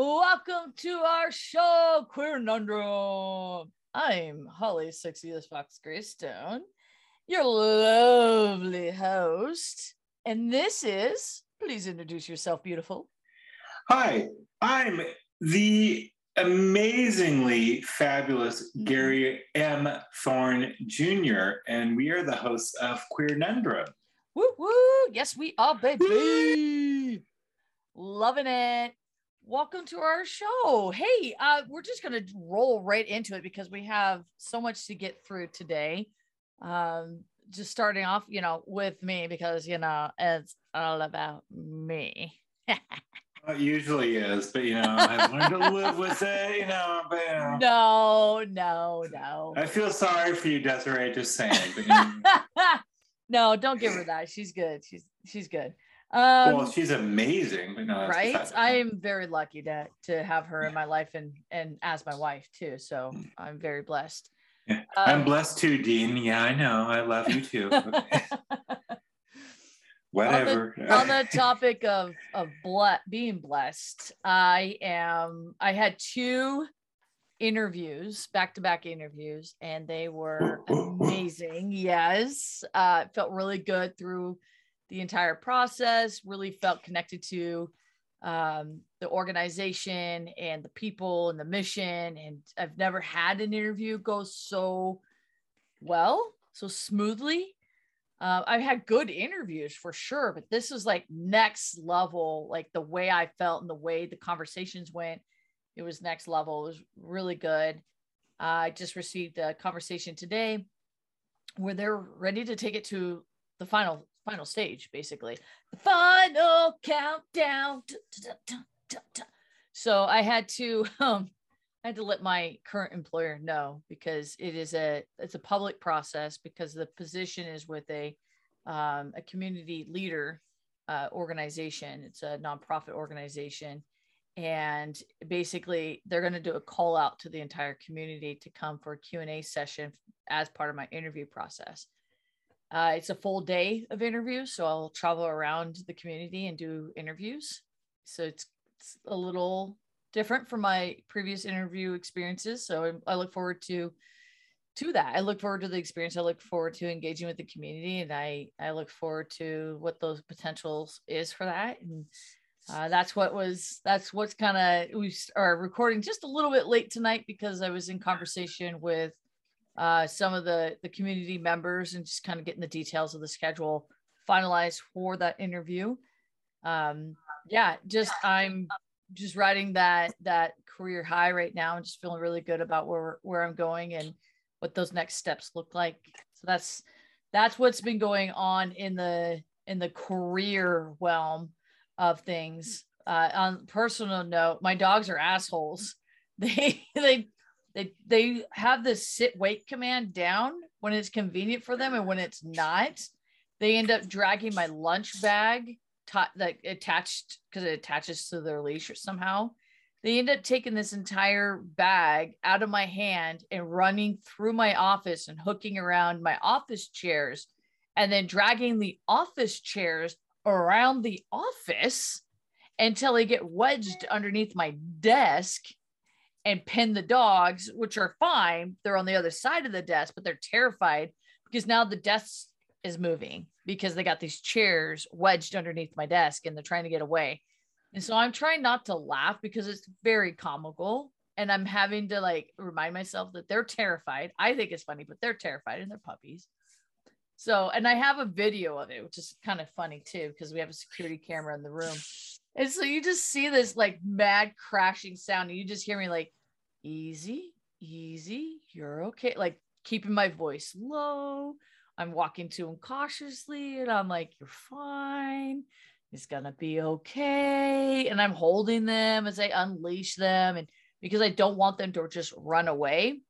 Welcome to our show, Queer Nundrum. I'm Holly Sexy as Fox Greystone, your lovely host. And this is, please introduce yourself, beautiful. Hi, I'm the amazingly fabulous mm-hmm. Gary M. Thorne Jr., and we are the hosts of Queer Nundrum. Woo woo. Yes, we are, baby. Loving it. Welcome to our show. Hey, uh, we're just gonna roll right into it because we have so much to get through today. Um, just starting off, you know, with me because you know it's all about me. Well, It usually is, but you know, I've learned to live with it, you know, but you know. no, no, no. I feel sorry for you, Desiree, just saying. But, you know, no, don't give her that. She's good. She's she's good. Um, well, she's amazing, no, right i am very lucky to to have her in my life and and as my wife too so i'm very blessed Yeah. I'm um, blessed too, Dean. Yeah, I know. I love you too. Whatever. on the topic of of ble- being blessed i am i had two interviews back to back interviews and they were amazing yes uh it felt really good through the entire process really felt connected to um the organization and the people and the mission and i've never had an interview go so well so smoothly uh, I've had good interviews for sure, but this was like next level. Like the way I felt and the way the conversations went, it was next level. It was really good. Uh, I just received a conversation today where they're ready to take it to the final final stage, basically the final countdown. So I had to um, I had to let my current employer know because it is a it's a public process because the position is with a um, a community leader uh, organization. It's a nonprofit organization, and basically they're going to do a call out to the entire community to come for a Q and A session as part of my interview process. Uh, it's a full day of interviews, so I'll travel around the community and do interviews. So it's, it's a little different from my previous interview experiences. So I, I look forward to to that. I look forward to the experience. I look forward to engaging with the community, and I I look forward to what those potentials is for that. And uh, that's what was that's what's kind of we are recording just a little bit late tonight because I was in conversation with uh, some of the the community members and just kind of getting the details of the schedule finalized for that interview. Um, yeah, just I'm just riding that that career high right now and just feeling really good about where where I'm going and what those next steps look like. So that's that's what's been going on in the in the career realm of things. Uh, on personal note, my dogs are assholes. They they they they have this sit wait command down when it's convenient for them, and when it's not, they end up dragging my lunch bag like attached because it attaches to their leash somehow. They end up taking this entire bag out of my hand and running through my office and hooking around my office chairs and then dragging the office chairs around the office until they get wedged underneath my desk and pin the dogs, which are fine. They're on the other side of the desk, but they're terrified because now the desk is moving because they got these chairs wedged underneath my desk and they're trying to get away. And so I'm trying not to laugh because it's very comical. And I'm having to like remind myself that they're terrified. I think it's funny, but they're terrified and they're puppies. So, and I have a video of it, which is kind of funny too, because we have a security camera in the room. And so you just see this like mad crashing sound, and you just hear me like, easy, easy, you're okay. Like keeping my voice low. I'm walking to him cautiously, and I'm like, you're fine. It's gonna be okay. And I'm holding them as I unleash them. And because I don't want them to just run away,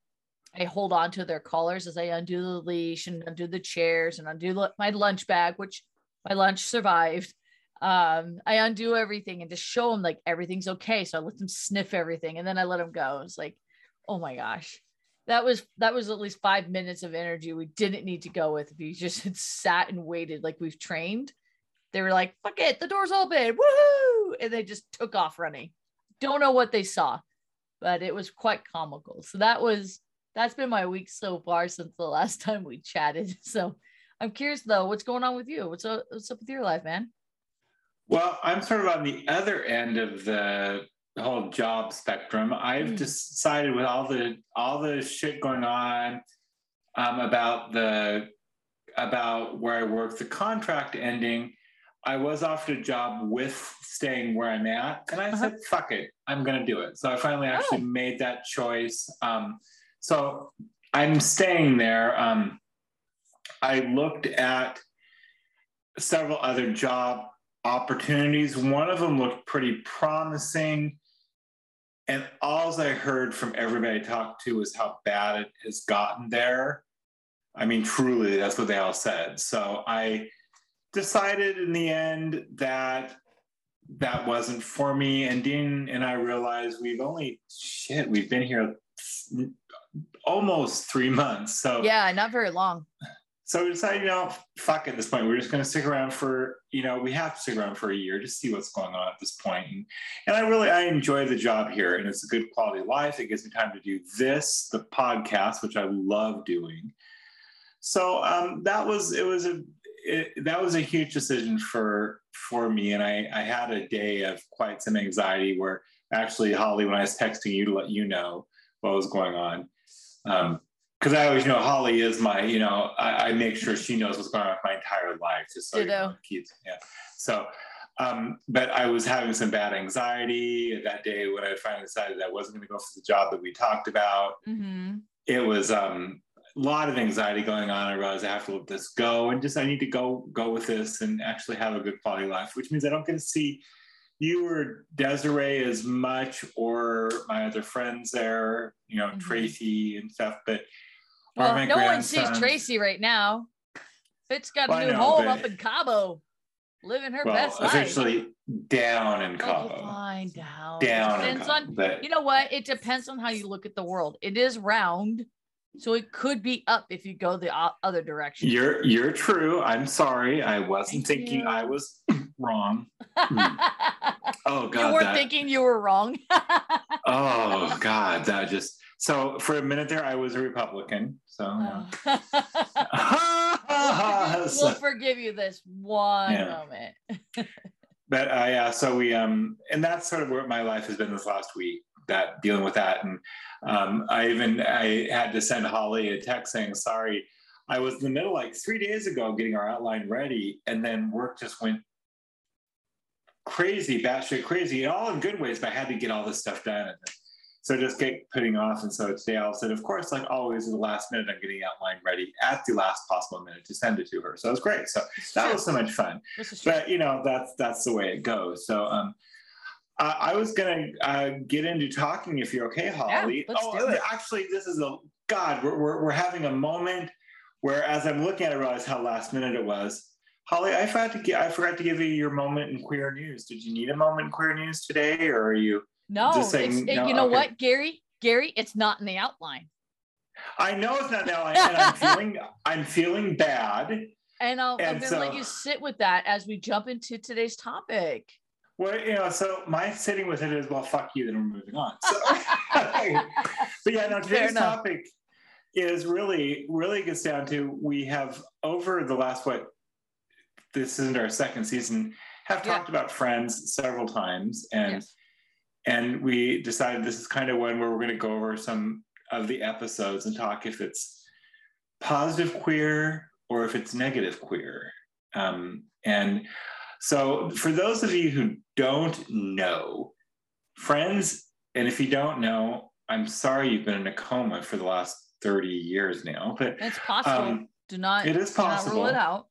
I hold on to their collars as I undo the leash and undo the chairs and undo my lunch bag, which my lunch survived. Um, I undo everything and just show them like everything's okay. So I let them sniff everything and then I let them go. It's like, oh my gosh, that was that was at least five minutes of energy we didn't need to go with if you just had sat and waited like we've trained. They were like, fuck it, the door's open, woohoo! And they just took off running. Don't know what they saw, but it was quite comical. So that was that's been my week so far since the last time we chatted. So I'm curious though, what's going on with you? What's up, what's up with your life, man? Well, I'm sort of on the other end of the whole job spectrum. I've mm. decided with all the all the shit going on um, about the about where I work, the contract ending. I was offered a job with staying where I'm at, and I uh-huh. said, "Fuck it, I'm going to do it." So I finally actually oh. made that choice. Um, so I'm staying there. Um, I looked at several other job opportunities. One of them looked pretty promising. And all I heard from everybody I talked to was how bad it has gotten there. I mean, truly, that's what they all said. So I decided in the end that that wasn't for me. And Dean and I realized we've only, shit, we've been here almost three months. So yeah, not very long. So we decided, you know, fuck at this point, we're just going to stick around for, you know, we have to stick around for a year to see what's going on at this point. And, and I really, I enjoy the job here and it's a good quality of life. It gives me time to do this, the podcast, which I love doing. So um, that was, it was a, it, that was a huge decision for, for me. And I, I had a day of quite some anxiety where actually Holly, when I was texting you to let you know what was going on, um, because I always know Holly is my, you know, I, I, make sure she knows what's going on with my entire life, just so you know, keeps, yeah. So, um, but I was having some bad anxiety that day when I finally decided I wasn't going to go for the job that we talked about. Mm-hmm. It was um, a lot of anxiety going on. I realized I have to let this go and just I need to go go with this and actually have a good quality life, which means I don't get to see you or Desiree as much or my other friends there, you know, mm-hmm. Tracy and stuff, but well, no one sees Tracy right now. Fitz got well, a new know, home up in Cabo, living her well, best life. Officially down in Cabo. Oh, fine, down. Down. Depends on, but, you know what? It depends on how you look at the world. It is round. So it could be up if you go the other direction. You're you're true. I'm sorry. I wasn't Thank thinking you. I was wrong. Hmm. oh God. You were that, thinking you were wrong. oh God, that just so for a minute there, I was a Republican. So, oh. we'll forgive you this one yeah. moment. but uh, yeah, so we um, and that's sort of where my life has been this last week. That dealing with that, and um, I even I had to send Holly a text saying sorry. I was in the middle like three days ago getting our outline ready, and then work just went crazy, batshit crazy, and all in good ways. But I had to get all this stuff done. And so just get putting off. And so today I said, of course, like always, at the last minute, I'm getting outline ready at the last possible minute to send it to her. So it was great. So that was so much fun. But you know, that's that's the way it goes. So um, I, I was gonna uh, get into talking if you're okay, Holly. Yeah, oh. Actually, this is a God. We're, we're we're having a moment where, as I'm looking at it, I realize how last minute it was. Holly, I forgot to get, I forgot to give you your moment in queer news. Did you need a moment in queer news today, or are you? No, saying, no, you know okay. what, Gary? Gary, it's not in the outline. I know it's not now, and I'm feeling I'm feeling bad. And I'll, and I'm going to let you sit with that as we jump into today's topic. Well, you know, so my sitting with it is well, fuck you, then we're moving on. So, but yeah, no, today's topic is really, really gets down to we have over the last what this isn't our second season, have talked yeah. about friends several times, and yes and we decided this is kind of one where we're going to go over some of the episodes and talk if it's positive queer or if it's negative queer. Um, and so, for those of you who don't know, friends, and if you don't know, I'm sorry you've been in a coma for the last 30 years now, but it's possible. Um, do not, it is possible. rule it out.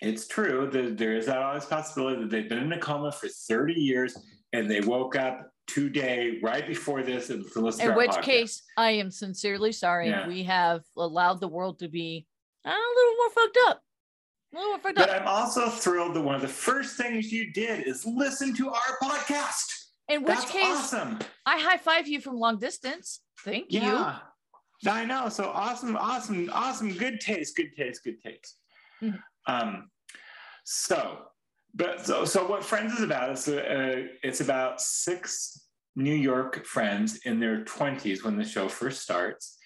it's true that there is that always possibility that they've been in a coma for 30 years and they woke up today right before this and listen In which podcast. case, I am sincerely sorry. Yeah. We have allowed the world to be uh, a little more fucked up. A little more fucked But up. I'm also thrilled that one of the first things you did is listen to our podcast. In which That's case, awesome. I high five you from long distance. Thank you. Yeah. I know. So awesome, awesome, awesome. Good taste, good taste, good taste. Mhm. Um, so, but so so what Friends is about is uh, it's about six New York friends in their twenties when the show first starts,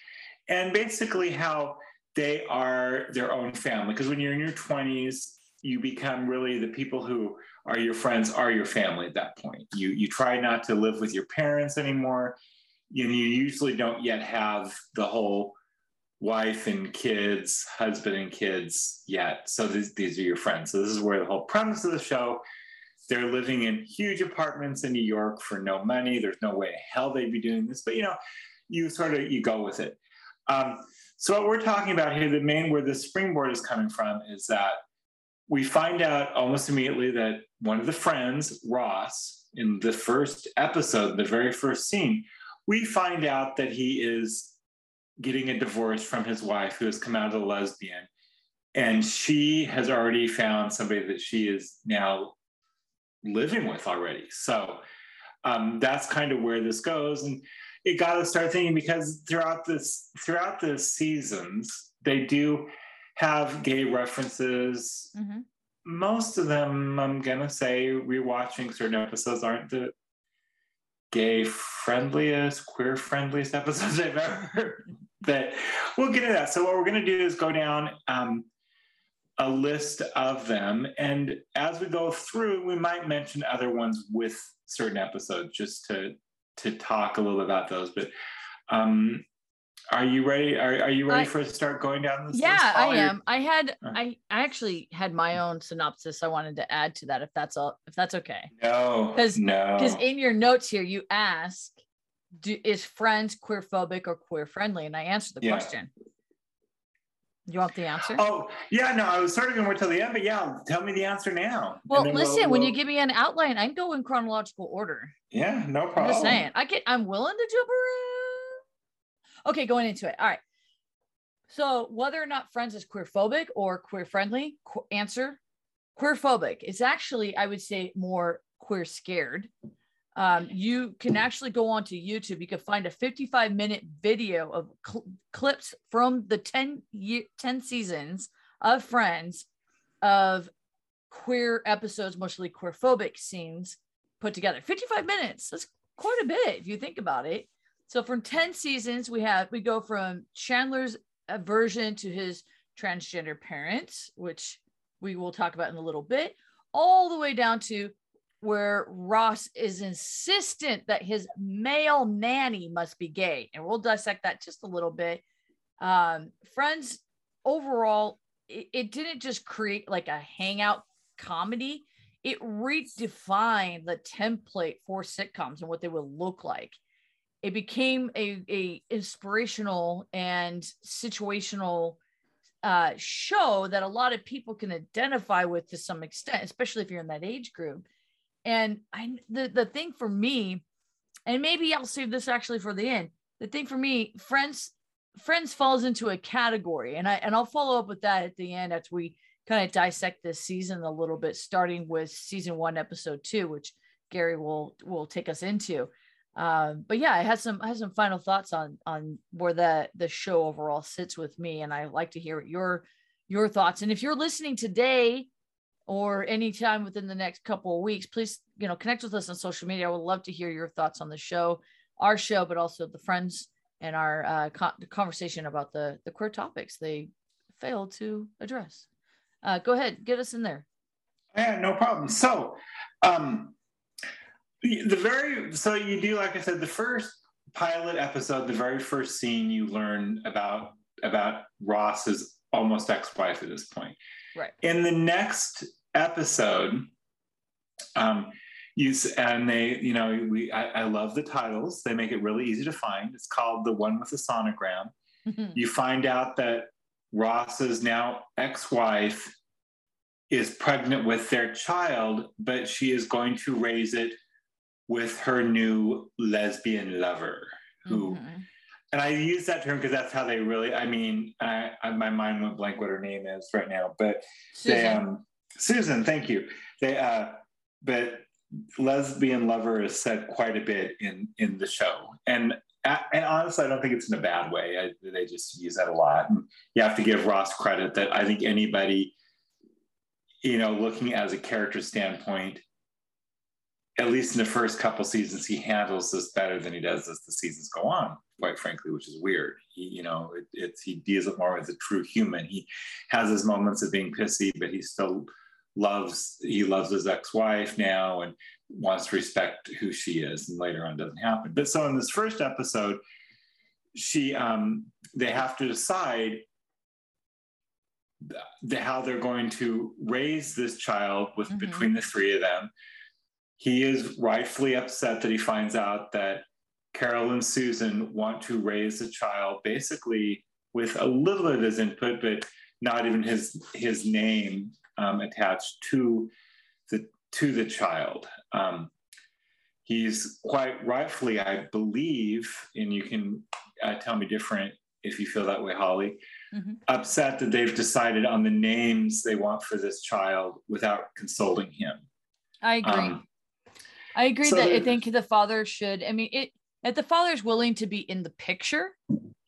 and basically how they are their own family. Because when you're in your twenties, you become really the people who are your friends are your family at that point. You you try not to live with your parents anymore you, you usually don't yet have the whole wife and kids, husband and kids yet. So these, these are your friends. So this is where the whole premise of the show. They're living in huge apartments in New York for no money. There's no way in hell they'd be doing this, but you know, you sort of you go with it. Um, so what we're talking about here, the main where the springboard is coming from, is that we find out almost immediately that one of the friends, Ross, in the first episode, the very first scene, we find out that he is getting a divorce from his wife who has come out as a lesbian and she has already found somebody that she is now living with already so um, that's kind of where this goes and it got to start thinking because throughout this throughout the seasons they do have gay references Mhm. most of them i'm gonna say rewatching certain episodes aren't the gay friendliest, queer friendliest episodes I've ever heard. But we'll get to that. So what we're going to do is go down um, a list of them, and as we go through, we might mention other ones with certain episodes just to to talk a little bit about those. But um, are you ready? Are, are you ready I- for us to start going down this? Yeah? I am. I had Uh. I I actually had my own synopsis I wanted to add to that if that's all if that's okay. No. Because no. Because in your notes here you ask do, is friends queer phobic or queer friendly and I answered the Yeah. question. You want the answer? Oh yeah, no, I was sort of going to wait till the end, but yeah, tell me the answer now. well, listen, we'll- when you give me an outline, I can go in chronological order. yeah, no problem. I'm just saying. I get I'm willing to jump around. Okay, going into it. All right. So whether or not friends is queer phobic or queer friendly, qu- answer queer phobic. It's actually, I would say, more queer scared. Um, you can actually go onto YouTube. You can find a 55 minute video of cl- clips from the 10 year 10 seasons of Friends of queer episodes, mostly queerphobic scenes put together. 55 minutes. That's quite a bit if you think about it. So from 10 seasons, we have we go from Chandler's aversion to his transgender parents, which we will talk about in a little bit, all the way down to where Ross is insistent that his male nanny must be gay. And we'll dissect that just a little bit. Um, Friends overall, it, it didn't just create like a hangout comedy, it redefined the template for sitcoms and what they would look like. It became a, a inspirational and situational uh, show that a lot of people can identify with to some extent, especially if you're in that age group. And I the the thing for me, and maybe I'll save this actually for the end. The thing for me, Friends Friends falls into a category, and I and I'll follow up with that at the end as we kind of dissect this season a little bit, starting with season one, episode two, which Gary will will take us into. Um, but yeah, I had some I had some final thoughts on on where the the show overall sits with me, and I like to hear your your thoughts. And if you're listening today or anytime within the next couple of weeks, please you know connect with us on social media. I would love to hear your thoughts on the show, our show, but also the friends and our uh, con- conversation about the the queer topics they failed to address. Uh, go ahead, get us in there. Yeah, no problem. So, um, the very so you do like I said, the first pilot episode, the very first scene, you learn about about Ross's almost ex-wife at this point. Right. In the next episode, um, you and they, you know, we I, I love the titles. They make it really easy to find. It's called the one with the sonogram. You find out that Ross's now ex-wife is pregnant with their child, but she is going to raise it with her new lesbian lover who Mhm. And I use that term because that's how they really. I mean, I, I, my mind went blank what her name is right now, but they, Susan. um, Susan, thank you. They, uh, but lesbian lover is said quite a bit in in the show, and and honestly, I don't think it's in a bad way. I, they just use that a lot, and you have to give Ross credit that I think anybody, you know, looking as a character standpoint. At least in the first couple seasons, he handles this better than he does as the seasons go on. Quite frankly, which is weird. He, you know, it, it's he deals it more as a true human. He has his moments of being pissy, but he still loves he loves his ex-wife now and wants to respect who she is and later on doesn't happen but so in this first episode she um they have to decide the, how they're going to raise this child with Mhm. between the three of them he is rightfully upset that he finds out that carol and susan want to raise the child basically with a little of his input but not even his his name um, attached to the to the child. Um, he's quite rightfully, I believe, and you can uh, tell me different if you feel that way, Holly. Mhm. Upset that they've decided on the names they want for this child without consulting him. I agree. Um, I agree so that I think the father should. I mean, it if the father's willing to be in the picture,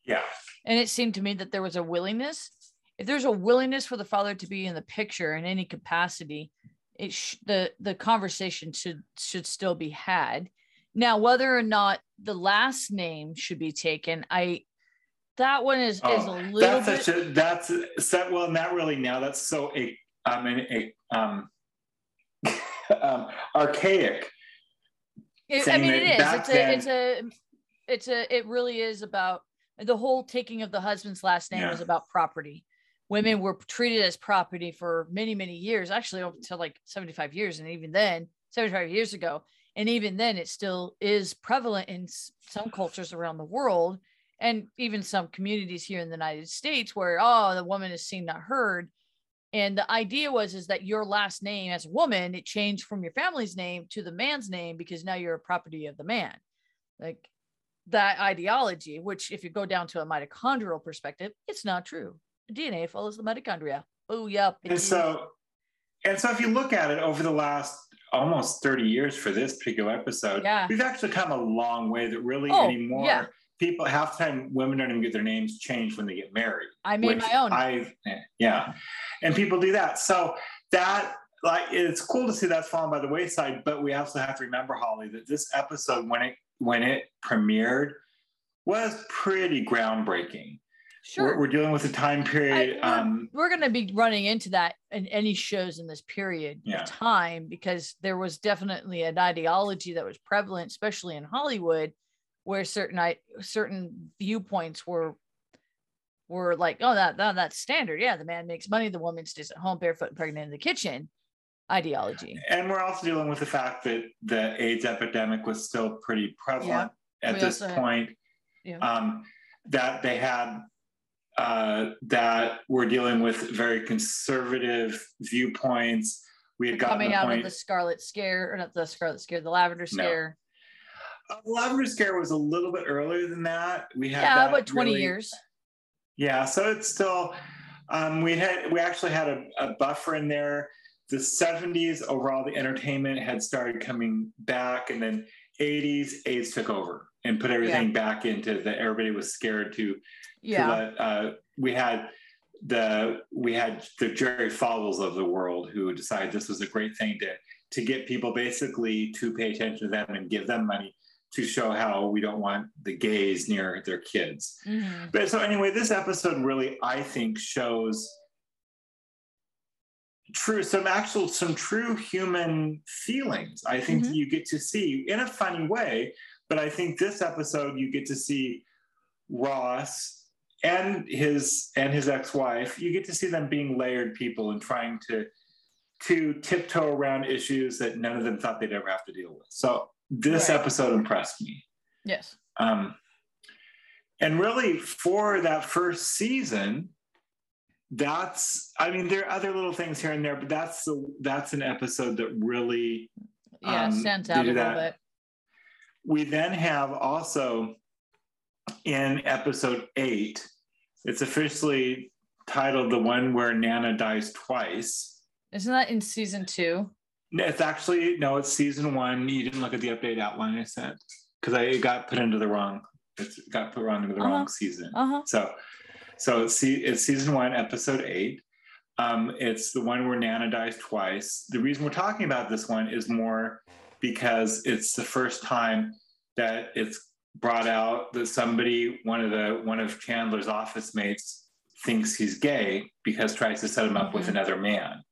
yeah, and it seemed to me that there was a willingness. If there's a willingness for the father to be in the picture in any capacity, it sh- the the conversation should should still be had. Now, whether or not the last name should be taken, I that one is is a Oh, little that's bit. a that's set well not really now that's so a um an, a um um archaic It, I mean, it is. It's a, it's a, it's a, it really is about the whole taking of the husband's last name Yeah. was about property. Women were treated as property for many, many years, actually up until like 75 years. And even then, 75 years ago, and even then, it still is prevalent in some cultures around the world and even some communities here in the United States where, oh, the woman is seen, not heard. And the idea was is that your last name as a woman, it changed from your family's name to the man's name because now you're a property of the man. Like that ideology, which if you go down to a mitochondrial perspective, it's not true. DNA follows the mitochondria. Oh yep And so, and so if you look at it over the last almost 30 years for this particular episode, Yeah. we've actually come a long way that really Oh, anymore yeah. People half the time women don't even get their names changed when they get married. I made my own. I yeah. And people do that. So that like it's cool to see that's fallen by the wayside, but we also have to remember, Holly, that this episode when it when it premiered was pretty groundbreaking. sure. We're, we're dealing with a time period. I- we're- um, we're going to be running into that in any shows in this period Yeah. of time because there was definitely an ideology that was prevalent, especially in Hollywood, where certain I, certain viewpoints were were like, oh, that, that that's standard. Yeah, the man makes money, the woman stays at home, barefoot, and pregnant in the kitchen. Ideology. And we're also dealing with the fact that the AIDS epidemic was still pretty prevalent at We this also had- point. Yeah. Um, that they had uh, that we're dealing with very conservative viewpoints. We had gotten Coming the out point. of the Scarlet Scare, or not the Scarlet Scare, the Lavender. Scare. Lavender Scare was a little bit earlier than that. We had Yeah, about 20 really- years. Yeah, so it's still um, we had we actually had a, a buffer in there. The 70s overall, the entertainment had started coming back, and then 80s AIDS took over and put everything back into that. Everybody was scared to. to Yeah. let, uh, we had the we had the Jerry Falwells of the world who decided this was a great thing to to get people basically to pay attention to them and give them money to show how we don't want the gays near their kids. Mhm. But so anyway, this episode really, I think, shows true some actual some true human feelings. I think Mhm. you get to see in a funny way, but I think this episode you get to see Ross and his and his ex-wife. You get to see them being layered people and trying to to tiptoe around issues that none of them thought they'd ever have to deal with. So this Right. episode impressed me. Yes. Um, and really, for that first season, that's I mean there are other little things here and there, but that's the that's an episode that really Yeah, um, stands out a little bit. we then have also in episode eight, it's officially titled the one where Nana dies twice. Isn't that in season two? It's actually no, it's season one. You didn't look at the update outline I sent because I it got put into the wrong. It got put wrong into the Uh-huh. wrong season. Uh huh. So, so it's, it's season one, episode eight. Um, it's the one where Nana dies twice. The reason we're talking about this one is more because it's the first time that it's brought out that somebody, one of the one of Chandler's office mates, thinks he's gay because tries to set him up with Mhm. another man.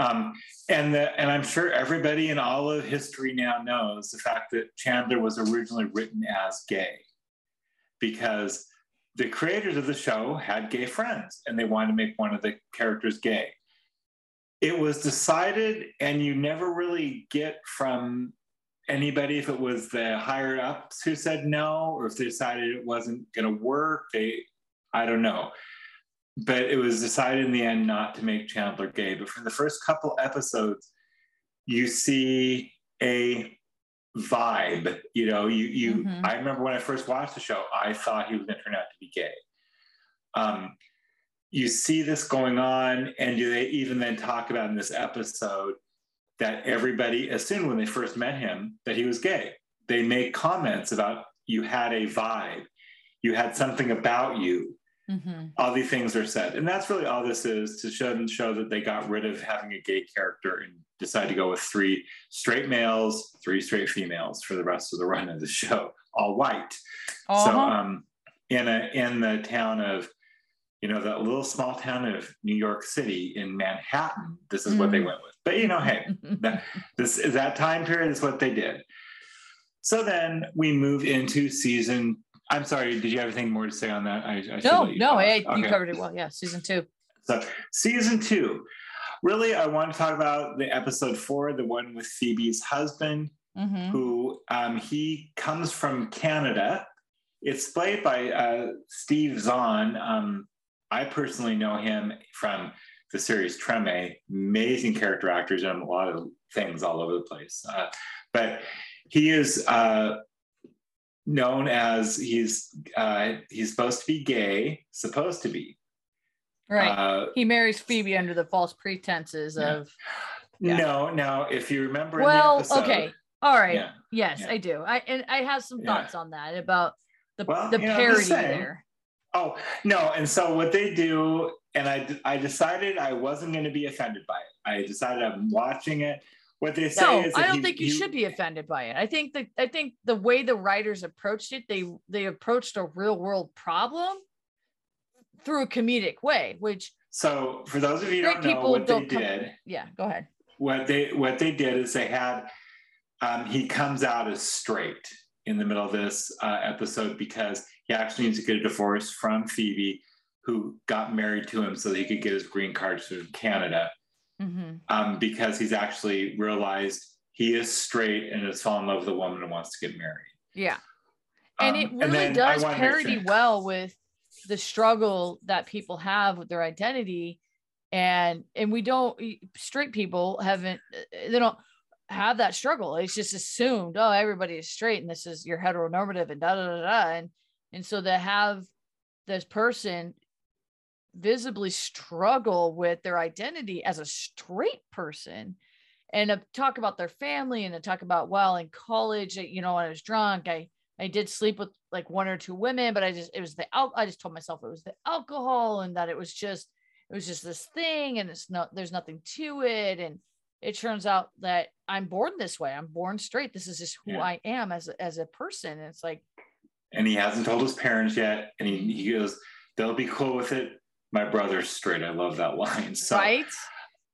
Um, and the, and I'm sure everybody in all of history now knows the fact that Chandler was originally written as gay because the creators of the show had gay friends and they wanted to make one of the characters gay. It was decided, and you never really get from anybody if it was the higher ups who said no or if they decided it wasn't going to work. They, I don't know. But it was decided in the end not to make Chandler gay. But for the first couple episodes, you see a vibe. You know, you you. Mhm. I remember when I first watched the show, I thought he was going to turn out to be gay. Um, you see this going on, and do they even then talk about in this episode that everybody assumed when they first met him that he was gay? They make comments about you had a vibe, you had something about you. Hmm All these things are said, and that's really all this is to show show that they got rid of having a gay character and decided to go with three straight males, three straight females for the rest of the run of the show, all white. So Uh-huh. um, in a in the town of, you know, that little small town of New York City in Manhattan, this is what they Mm. went with. But you know, hey, that, this is that time period is what they did. So then we move into season. I'm sorry, did you have anything more to say on that? I, I no, no, hey, you covered it well. Yeah, season two. So season two, really, I want to talk about the episode four, the one with Phoebe's husband, hmm who um, he comes from Canada. It's played by uh, Steve Zahn. Um, I personally know him from the series Treme. Amazing character actors done a lot of things all over the place. Uh, but he is uh, known as he's uh, he's supposed to be gay, supposed to be. Right. Uh, he marries Phoebe under the false pretenses Yeah. of. Yeah. No, no. If you remember, Well, episode- okay, all right. Yeah. Yes. I do. I and I have some thoughts on that about the Well, the you know, I'm just parody saying. there. Oh no! And so what they do, and I I decided I wasn't going to be offended by it. I decided I'm watching it. What they say No, is, I don't think you should be offended by it. I think that I think the way the writers approached it, they they approached a real world problem through a comedic way, which So for those of you who don't know what they don't come- did, yeah, go ahead. what they what they did is they had um, he comes out as straight in the middle of this uh, episode because he actually needs to get a divorce from Phoebe, who got married to him so that he could get his green card to Canada. Hmm um, because he's actually realized he is straight and has fallen in love with a woman and wants to get married. Yeah. And Um, it really I does wanted to make parody well with the struggle that people have with their identity. And and we don't straight people haven't they don't have that struggle. It's just assumed oh everybody is straight and this is your heteronormative and da da da da. And and so to have this person visibly struggle with their identity as a straight person and talk about their family and to talk about well in college you know when i was drunk i i did sleep with like one or two women but i just it was the al- i just told myself it was the alcohol and that it was just it was just this thing and it's not there's nothing to it and it turns out that i'm born this way i'm born straight this is just who Yeah. i am as a, as a person and it's like And he hasn't told his parents yet. And he, he goes, they'll be cool with it. My brother's straight. I love that line. So, right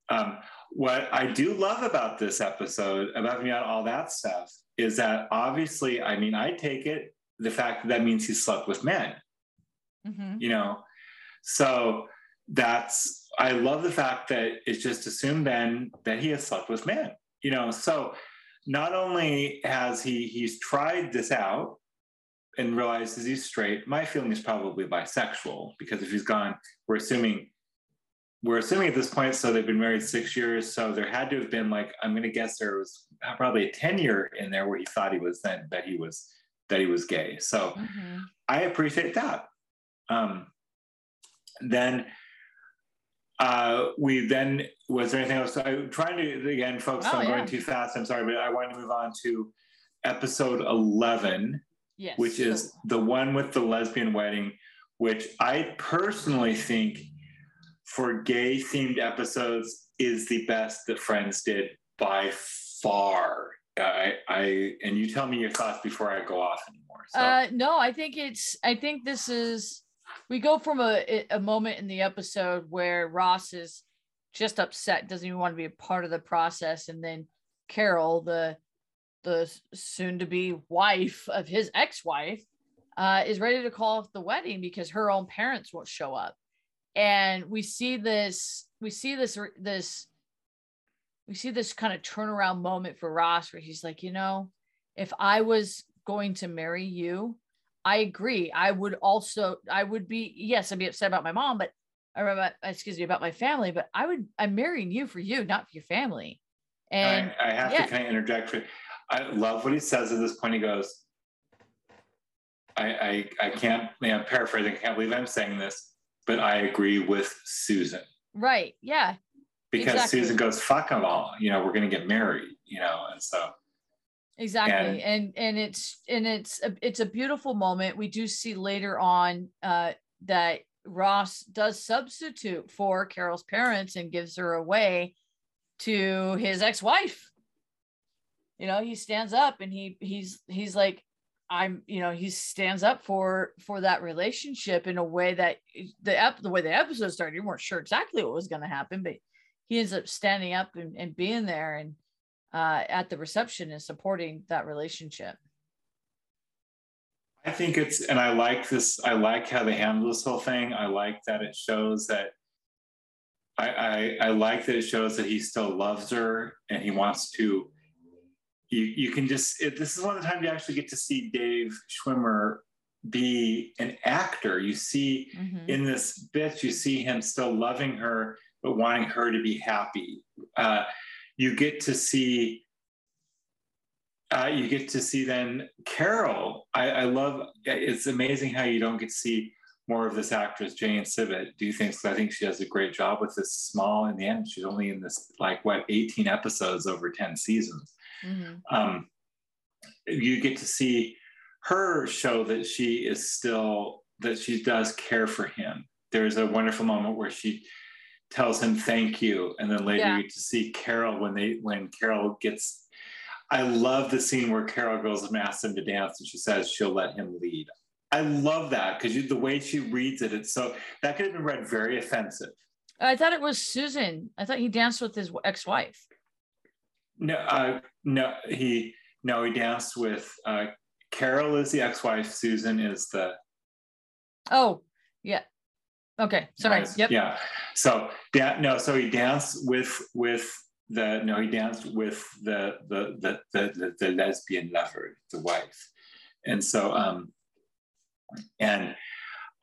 um, what I do love about this episode, about me all that stuff, is that obviously, I mean, I take it the fact that that means he slept with men. Mhm. you know so that's i love the fact that it's just assumed then that he has slept with men you know so not only has he he's tried this out and realizes he's straight my feeling is probably bisexual because if he's gone we're assuming we're assuming at this point, so they've been married six years. So there had to have been like, I'm going to guess there was probably a 10 year in there where he thought he was then that he was that he was gay. So mm-hmm. I appreciate that. Um, then uh, we then was there anything else? I'm trying to again, folks. Oh, I'm yeah. going too fast. I'm sorry, but I want to move on to episode 11, yes. which is the one with the lesbian wedding, which I personally think for gay themed episodes is the best that Friends did by far. I, I and you tell me your thoughts before I go off anymore. So. Uh, no, I think it's. I think this is. We go from a a moment in the episode where Ross is just upset, doesn't even want to be a part of the process, and then Carol, the the soon to be wife of his ex wife, uh, is ready to call off the wedding because her own parents won't show up and we see this we see this this we see this kind of turnaround moment for Ross where he's like, you know, if I was going to marry you, I agree. I would also, I would be, yes, I'd be upset about my mom, but I remember, excuse me, about my family, but I would, I'm marrying you for you, not for your family. And I, I have yeah. to kind of interject. For, I love what he says at this point. He goes, I, I, I can't, I am paraphrasing, I can't believe I'm saying this but I agree with Susan. Right. Yeah. Because exactly. Susan goes, fuck them all, you know, we're going to get married, you know, and so. Exactly. And, and, and it's, and it's, a, it's a beautiful moment. We do see later on uh, that Ross does substitute for Carol's parents and gives her away to his ex-wife. You know, he stands up and he, he's, he's like, I'm, you know, he stands up for for that relationship in a way that the ep- the way the episode started, you weren't sure exactly what was going to happen, but he ends up standing up and, and being there and uh, at the reception and supporting that relationship. I think it's, and I like this. I like how they handle this whole thing. I like that it shows that. I, I, I like that it shows that he still loves her and he wants to you you can just it, this is one of the times you actually get to see Dave Schwimmer be an actor. You see mm-hmm. in this bit, you see him still loving her but wanting her to be happy. Uh, you get to see. Uh, you get to see then Carol. I, I, love. It's amazing how you don't get to see more of this actress Jane Sibbett do you think? things. I think she does a great job with this small. In the end, she's only in this like what 18 episodes over 10 seasons Mm-hmm. Um, you get to see her show that she is still that she does care for him. There's a wonderful moment where she tells him thank you, and then later yeah. you get to see Carol when they when Carol gets. I love the scene where Carol goes and asks him to dance, and she says she'll let him lead. I love that because the way she reads it, it's so that could have been read very offensive. I thought it was Susan. I thought he danced with his ex-wife. No, uh, no, he no, he danced with uh, Carol is the ex-wife. Susan is the. Oh, yeah. Okay, sorry. Right. Yep. Yeah. So da- no, so he danced with with the no, he danced with the the the the, the, the lesbian lover, the wife, and so um, and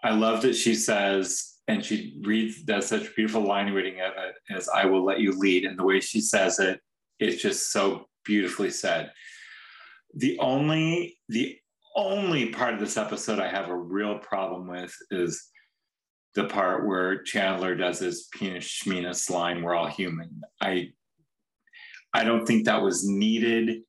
I love that she says, and she reads does such beautiful line reading of it as "I will let you lead," and the way she says it is just so beautifully said. The only the only part of this episode I have a real problem with is the part where Chandler does his penis schmenis line, we're all human. I I don't think that was needed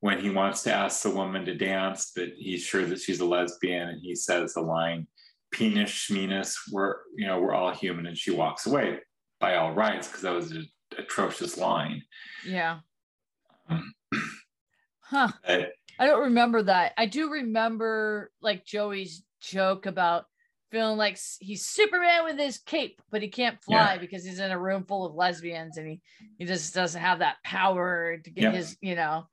when he wants to ask the woman to dance, but he's sure that she's a lesbian and he says the line, penis schmenis, we're you know, we're all human, and she walks away by all rights, because that was an atrocious line. Yeah. huh. I don't remember that. I do remember like Joey's joke about feeling like he's Superman with his cape, but he can't fly yeah. because he's in a room full of lesbians and he he just doesn't have that power to get yeah. his, you know.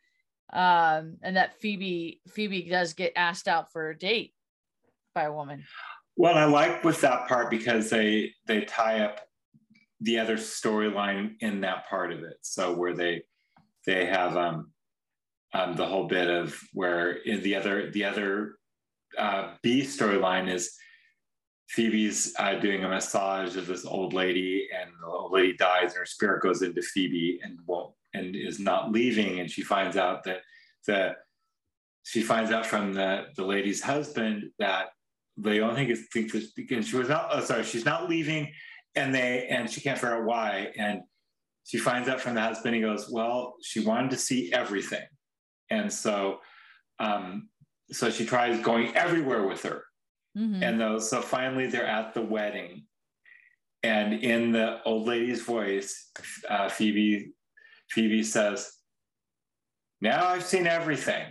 Um, and that Phoebe Phoebe does get asked out for a date by a woman. Well, I like with that part because they they tie up the other storyline in that part of it. So where they they have um, um, the whole bit of where in the other the other uh, B storyline is Phoebe's uh, doing a massage of this old lady, and the old lady dies, and her spirit goes into Phoebe and won't and is not leaving. And she finds out that the she finds out from the the lady's husband that they don't think it's think that she was not oh, sorry she's not leaving, and they and she can't figure out why. And she finds out from the husband. He goes, well, she wanted to see everything, and so um, so she tries going everywhere with her Mm-hmm. And those, so finally they're at the wedding. And in the old lady's voice, uh, Phoebe, Phoebe says, now I've seen everything.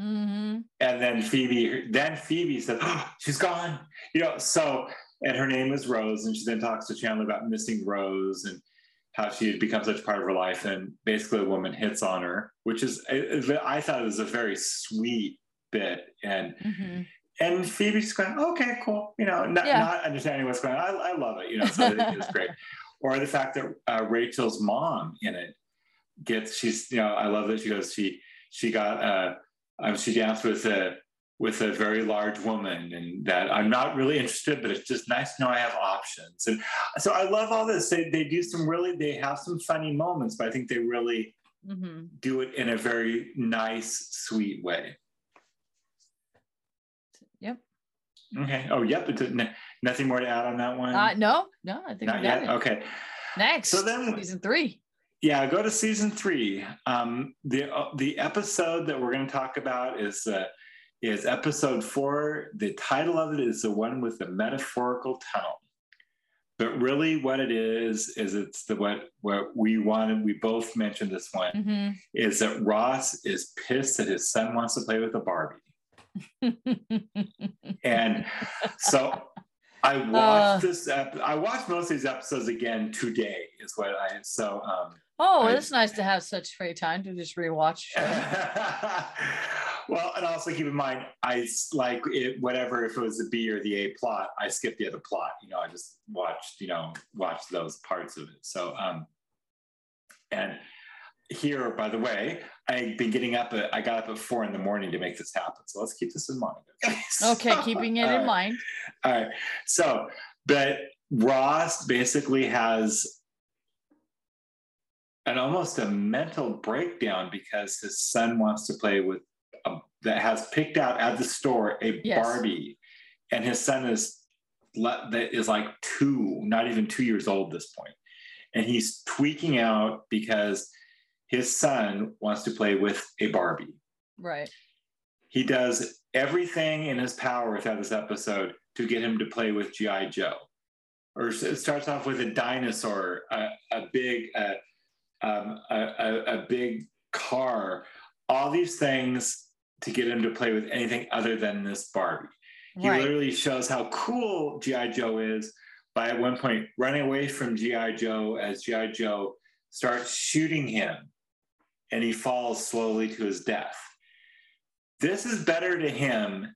Mm-hmm. And then Phoebe, then Phoebe said, oh, she's gone. You know, so, and her name is Rose. And she then talks to Chandler about missing Rose and how she had become such part of her life. And basically, a woman hits on her, which is, I thought it was a very sweet bit. And, mm-hmm and Phoebe's going, okay, cool. You know, not, yeah. not understanding what's going on. I, I love it. You know, so it, it's great. Or the fact that uh, Rachel's mom in it gets, she's, you know, I love that she goes, she, she got, uh, um, she danced with a, with a very large woman and that I'm not really interested, but it's just nice to know I have options. And so I love all this. They, they do some really, they have some funny moments, but I think they really mm-hmm. do it in a very nice, sweet way. Yep. Okay. Oh, yep. It's a, nothing more to add on that one. Uh, no, no, I think not yet. It. Okay. Next. So then, season three. Yeah, go to season three. Um, the uh, the episode that we're going to talk about is uh, is episode four. The title of it is the one with the metaphorical tunnel. But really, what it is is it's the what what we wanted. We both mentioned this one mm-hmm. is that Ross is pissed that his son wants to play with a Barbie and so I watched uh, this. Ep- I watched most of these episodes again today. Is what I so. Um, oh, it's nice to have such free time to just rewatch. well, and also keep in mind, I like it. Whatever, if it was the B or the A plot, I skipped the other plot. You know, I just watched. You know, watched those parts of it. So, um, and here, by the way, I've been getting up. At, I got up at four in the morning to make this happen. So let's keep this in mind. Okay, so, okay keeping it in right. mind. All right. So, but Ross basically has an almost a mental breakdown because his son wants to play with a, that has picked out at the store a yes. Barbie, and his son is that is like two, not even two years old at this point, and he's tweaking out because his son wants to play with a Barbie. Right. He does everything in his power throughout this episode to get him to play with G.I. Joe. Or it starts off with a dinosaur, a, a big, uh, um, a, a, a big car, all these things to get him to play with anything other than this Barbie. He right. literally shows how cool G.I. Joe is by at one point running away from G.I. Joe as G.I. Joe starts shooting him and he falls slowly to his death. This is better to him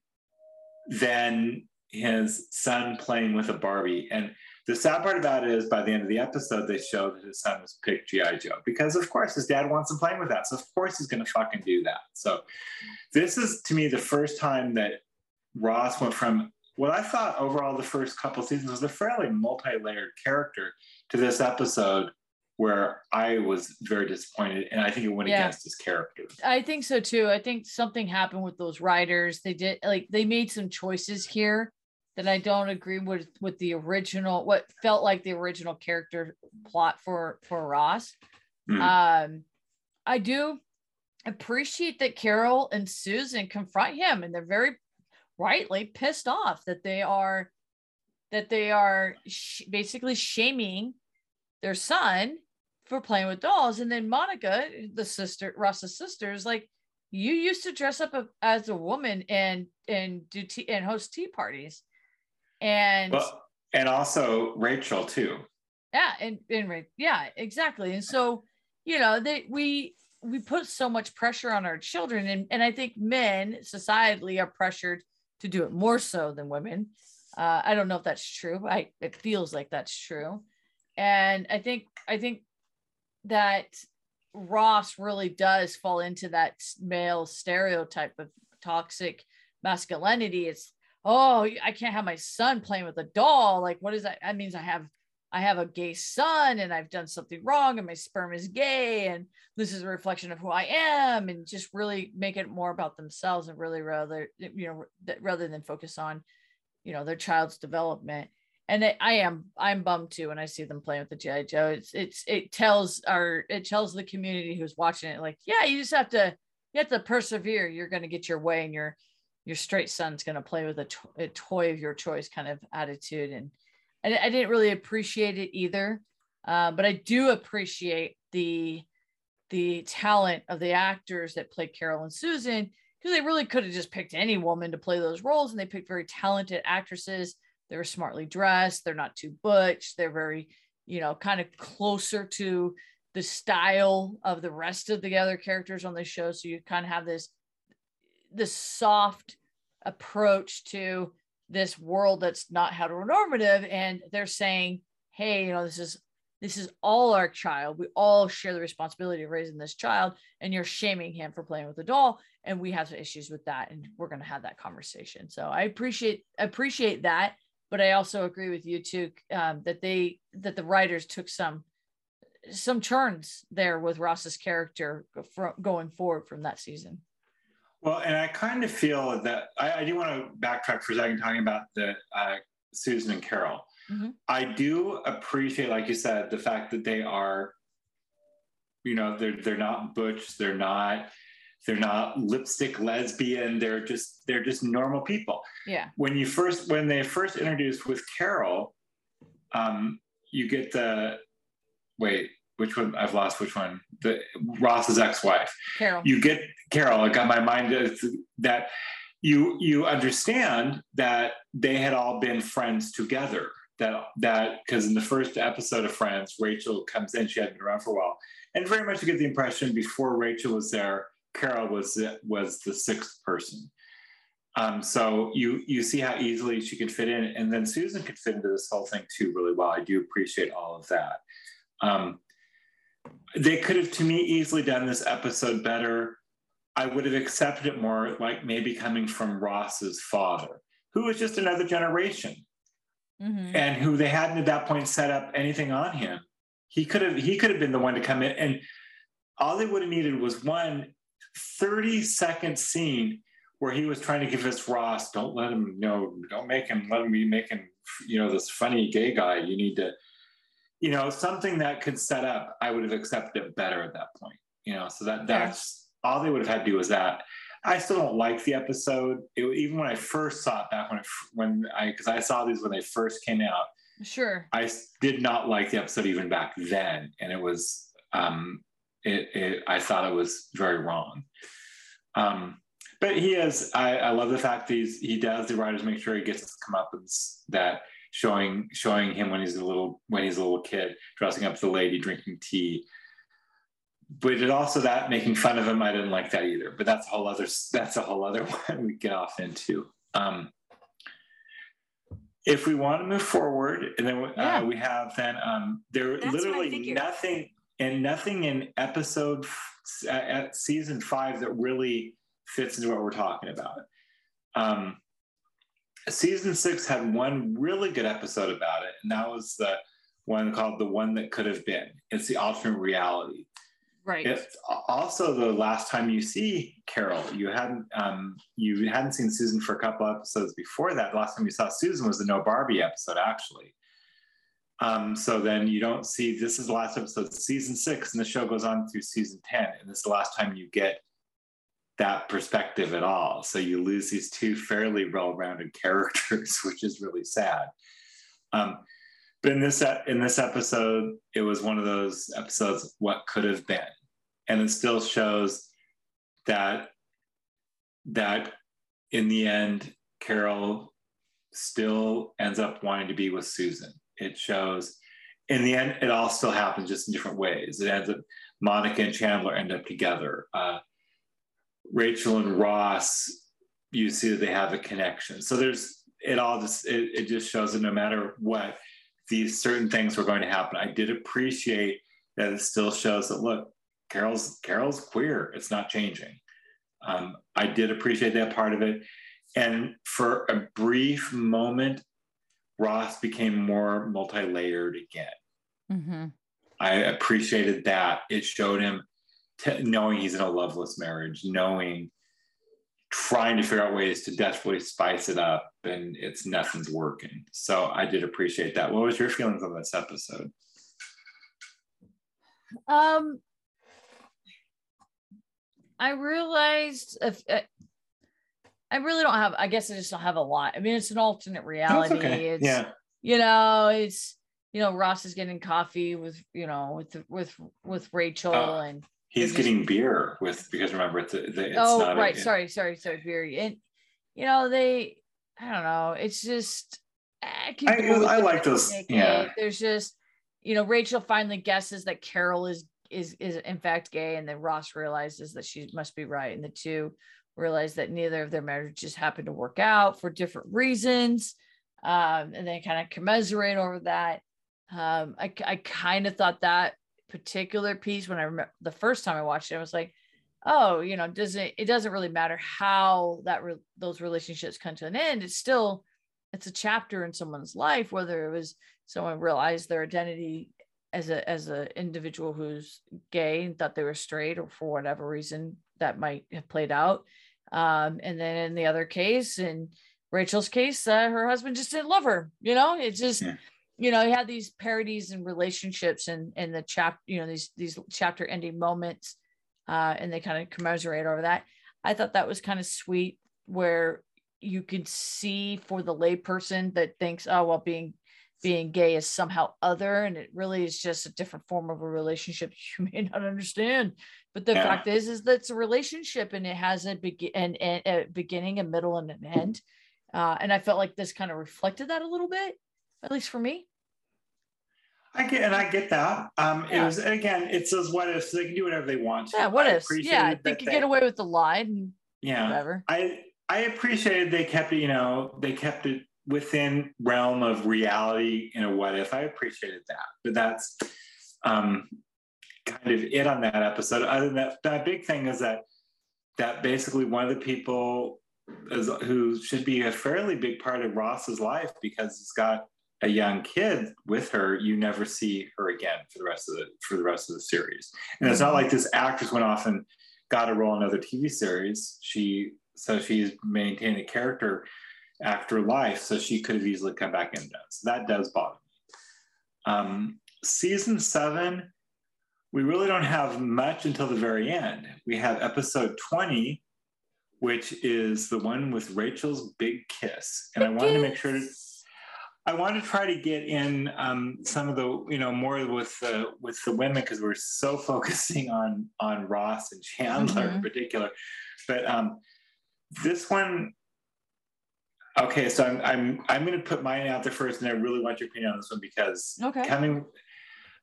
than his son playing with a Barbie. And the sad part about it is by the end of the episode, they show that his son was picked G.I. Joe because, of course, his dad wants him playing with that. So, of course, he's going to fucking do that. So, this is to me the first time that Ross went from what I thought overall the first couple seasons was a fairly multi layered character to this episode where I was very disappointed, and I think it went yeah. against his character. I think so too. I think something happened with those writers. They did like they made some choices here that I don't agree with with the original. What felt like the original character plot for for Ross. Mm. Um, I do appreciate that Carol and Susan confront him, and they're very rightly pissed off that they are that they are sh- basically shaming their son for playing with dolls. And then Monica, the sister, Ross's sister, is like, you used to dress up as a woman and and do tea and host tea parties. And well, and also Rachel too. Yeah, and, and yeah, exactly. And so, you know, they we we put so much pressure on our children, and, and I think men societally are pressured to do it more so than women. Uh, I don't know if that's true. I it feels like that's true, and I think I think that Ross really does fall into that male stereotype of toxic masculinity. It's oh, I can't have my son playing with a doll. Like, what is that? That means I have I have a gay son and I've done something wrong and my sperm is gay and this is a reflection of who I am and just really make it more about themselves and really rather you know rather than focus on you know their child's development and it, I am I'm bummed too when I see them playing with the GI Joe. It's it's it tells our it tells the community who's watching it like yeah you just have to you have to persevere. You're going to get your way, and your your straight son's going to play with a, to- a toy of your choice kind of attitude. And I, I didn't really appreciate it either, uh, but I do appreciate the the talent of the actors that played Carol and Susan because they really could have just picked any woman to play those roles, and they picked very talented actresses they're smartly dressed. They're not too butch. They're very, you know, kind of closer to the style of the rest of the other characters on the show. So you kind of have this this soft approach to this world that's not heteronormative. And they're saying, hey, you know, this is this is all our child. We all share the responsibility of raising this child, and you're shaming him for playing with a doll. And we have some issues with that, and we're going to have that conversation. So I appreciate appreciate that but I also agree with you too um, that they that the writers took some some turns there with Ross's character going forward from that season. Well, and I kind of feel that I, I do want to backtrack for a second, talking about the uh, Susan and Carol. Mm-hmm. I do appreciate, like you said, the fact that they are, you know, they're they're not butch, they're not they're not lipstick lesbian they're just they're just normal people yeah when you first when they first introduced with carol um you get the wait which one i've lost which one the ross's ex-wife carol you get carol i got my mind that you you understand that they had all been friends together that that because in the first episode of friends rachel comes in she hadn't been around for a while and very much you get the impression before rachel was there Carol was was the sixth person. Um, so you you see how easily she could fit in, and then Susan could fit into this whole thing too really well. I do appreciate all of that. Um, they could have, to me, easily done this episode better. I would have accepted it more, like maybe coming from Ross's father, who was just another generation, mm-hmm. and who they hadn't at that point set up anything on him. He could have he could have been the one to come in, and all they would have needed was one 30 second scene where he was trying to give us Ross, don't let him know, don't make him, let him be making, you know, this funny gay guy. You need to, you know, something that could set up, I would have accepted it better at that point, you know, so that that's yeah. all they would have had to do was that. I still don't like the episode. It, even when I first saw it back when, it, when I, cause I saw these when they first came out. Sure. I did not like the episode even back then. And it was, um, it, it I thought it was very wrong. Um, but he is. I, I love the fact that he's, he does. The writers make sure he gets to come up with that showing showing him when he's a little when he's a little kid dressing up the lady drinking tea. But it also that making fun of him, I didn't like that either. But that's a whole other that's a whole other one we get off into. Um, if we want to move forward, and then uh, yeah. we have then um, there that's literally nothing and nothing in episode at season five that really fits into what we're talking about. Um, season six had one really good episode about it, and that was the one called "The One That Could Have Been." It's the alternate reality. Right. It's also the last time you see Carol. You hadn't um, you hadn't seen Susan for a couple episodes before that. The last time you saw Susan was the No Barbie episode, actually. Um, so then you don't see this is the last episode, of season six, and the show goes on through season 10. And this is the last time you get that perspective at all. So you lose these two fairly well-rounded characters, which is really sad. Um, but in this in this episode, it was one of those episodes what could have been, and it still shows that that in the end, Carol still ends up wanting to be with Susan it shows in the end it all still happens just in different ways it ends up monica and chandler end up together uh, rachel and ross you see that they have a connection so there's it all just it, it just shows that no matter what these certain things were going to happen i did appreciate that it still shows that look carol's carol's queer it's not changing um, i did appreciate that part of it and for a brief moment, Ross became more multi-layered again. Mm-hmm. I appreciated that. It showed him t- knowing he's in a loveless marriage, knowing trying to figure out ways to desperately spice it up, and it's nothing's working. So I did appreciate that. What was your feelings on this episode? Um, I realized if uh, I really don't have. I guess I just don't have a lot. I mean, it's an alternate reality. okay. It's Yeah. you know, it's you know, Ross is getting coffee with you know with with with Rachel Oh, and He's getting beer with because remember it's, a, it's oh not a- right, sorry, sorry, sorry, beer. and you know they. I don't know. It's just. I, I, I like those. Yeah. There's just, you know, Rachel finally guesses that Carol is is is in fact gay, and then Ross realizes that she must be right, and the two realize that neither of their marriages happened to work out for different reasons, um, and they kind of commiserate over that. Um, I I kind of thought that particular piece when I remember the first time I watched it, I was like, oh, you know, doesn't it doesn't really matter how that re- those relationships come to an end. It's still it's a chapter in someone's life, whether it was someone realized their identity as a as an individual who's gay and thought they were straight, or for whatever reason that might have played out. Um, and then in the other case, in Rachel's case, uh, her husband just didn't love her. You know, it just Yeah. You know, he had these parodies and relationships and and the chap, you know, these these chapter ending moments, uh, and they kind of commiserate over that. I thought that was kind of sweet, where you could see for the layperson that thinks, oh well, being being gay is somehow other, and it really is just a different form of a relationship you may not understand. But the Yeah. fact is, is that it's a relationship, and it has a begin and, and a beginning, a middle, and an end. Uh, and I felt like this kind of reflected that a little bit, at least for me. I get and I get that. Um, it Yeah. was again, it's those what ifs. They can do whatever they want. Yeah, what I ifs? Yeah, they could get away with the lie and Yeah, whatever. I I appreciated they kept it. You know, they kept it within realm of reality in a what if. I appreciated that, but that's um, kind of it on that episode. Other than that, that big thing is that that basically one of the people is, who should be a fairly big part of Ross's life because he's got a young kid with her. You never see her again for the rest of the for the rest of the series, and it's not like this actress went off and got a role in another TV series. She so she's maintained a character after life, so she could have easily come back and done. So that does bother me. Um, season seven, we really don't have much until the very end. We have episode 20, which is the one with Rachel's big kiss. And I wanted to make sure to I want to try to get in um, some of the, you know, more with the with the women because we're so focusing on on Ross and Chandler in Mhm. particular. But um, this one, okay, so I'm I'm I'm going to put mine out there first, and I really want your opinion on this one because Okay. coming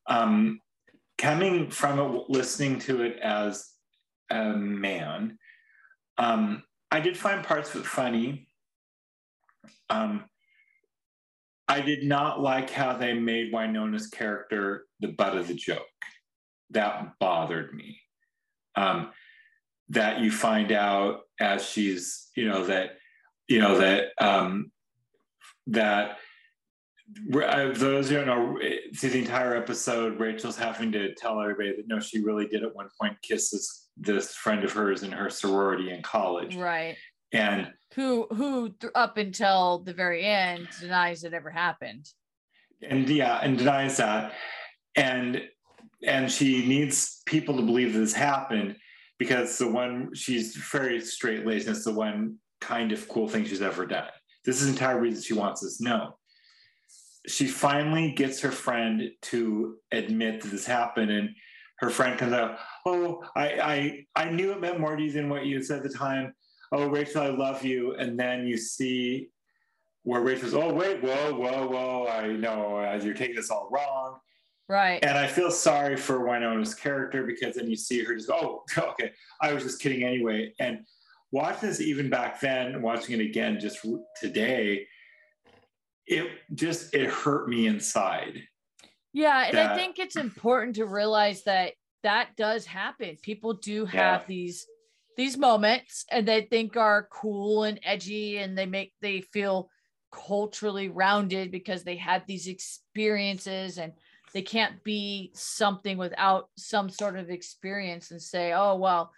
um, coming from it, listening to it as a man, um, I did find parts of it funny. Um, I did not like how they made Winona's character the butt of the joke. That bothered me. Um, that you find out as she's, you know, that, you know, that um, that uh, those you know through the entire episode, Rachel's having to tell everybody that no, she really did at one point kiss this this friend of hers in her sorority in college, Right. and Who who up until the very end denies it ever happened. and yeah, and denies that, and and she needs people to believe this happened because the one she's very straight laced. and It's the one kind of cool thing she's ever done. This is the entire reason she wants this. No, she finally gets her friend to admit that this happened, and her friend comes out. Oh, I I I knew it meant more to you than what you said at the time. Oh, Rachel, I love you. And then you see where Rachel's, oh, wait, whoa, whoa, whoa, I know uh, you're taking this all wrong. Right. And I feel sorry for Winona's character because then you see her just, oh, okay, I was just kidding anyway. And watching this even back then, watching it again just today, it just, it hurt me inside. Yeah, and I think it's important to realize that that does happen. People do have Yeah. these these moments and they think are cool and edgy and they make they feel culturally rounded because they had these experiences and they can't be something without some sort of experience and say oh well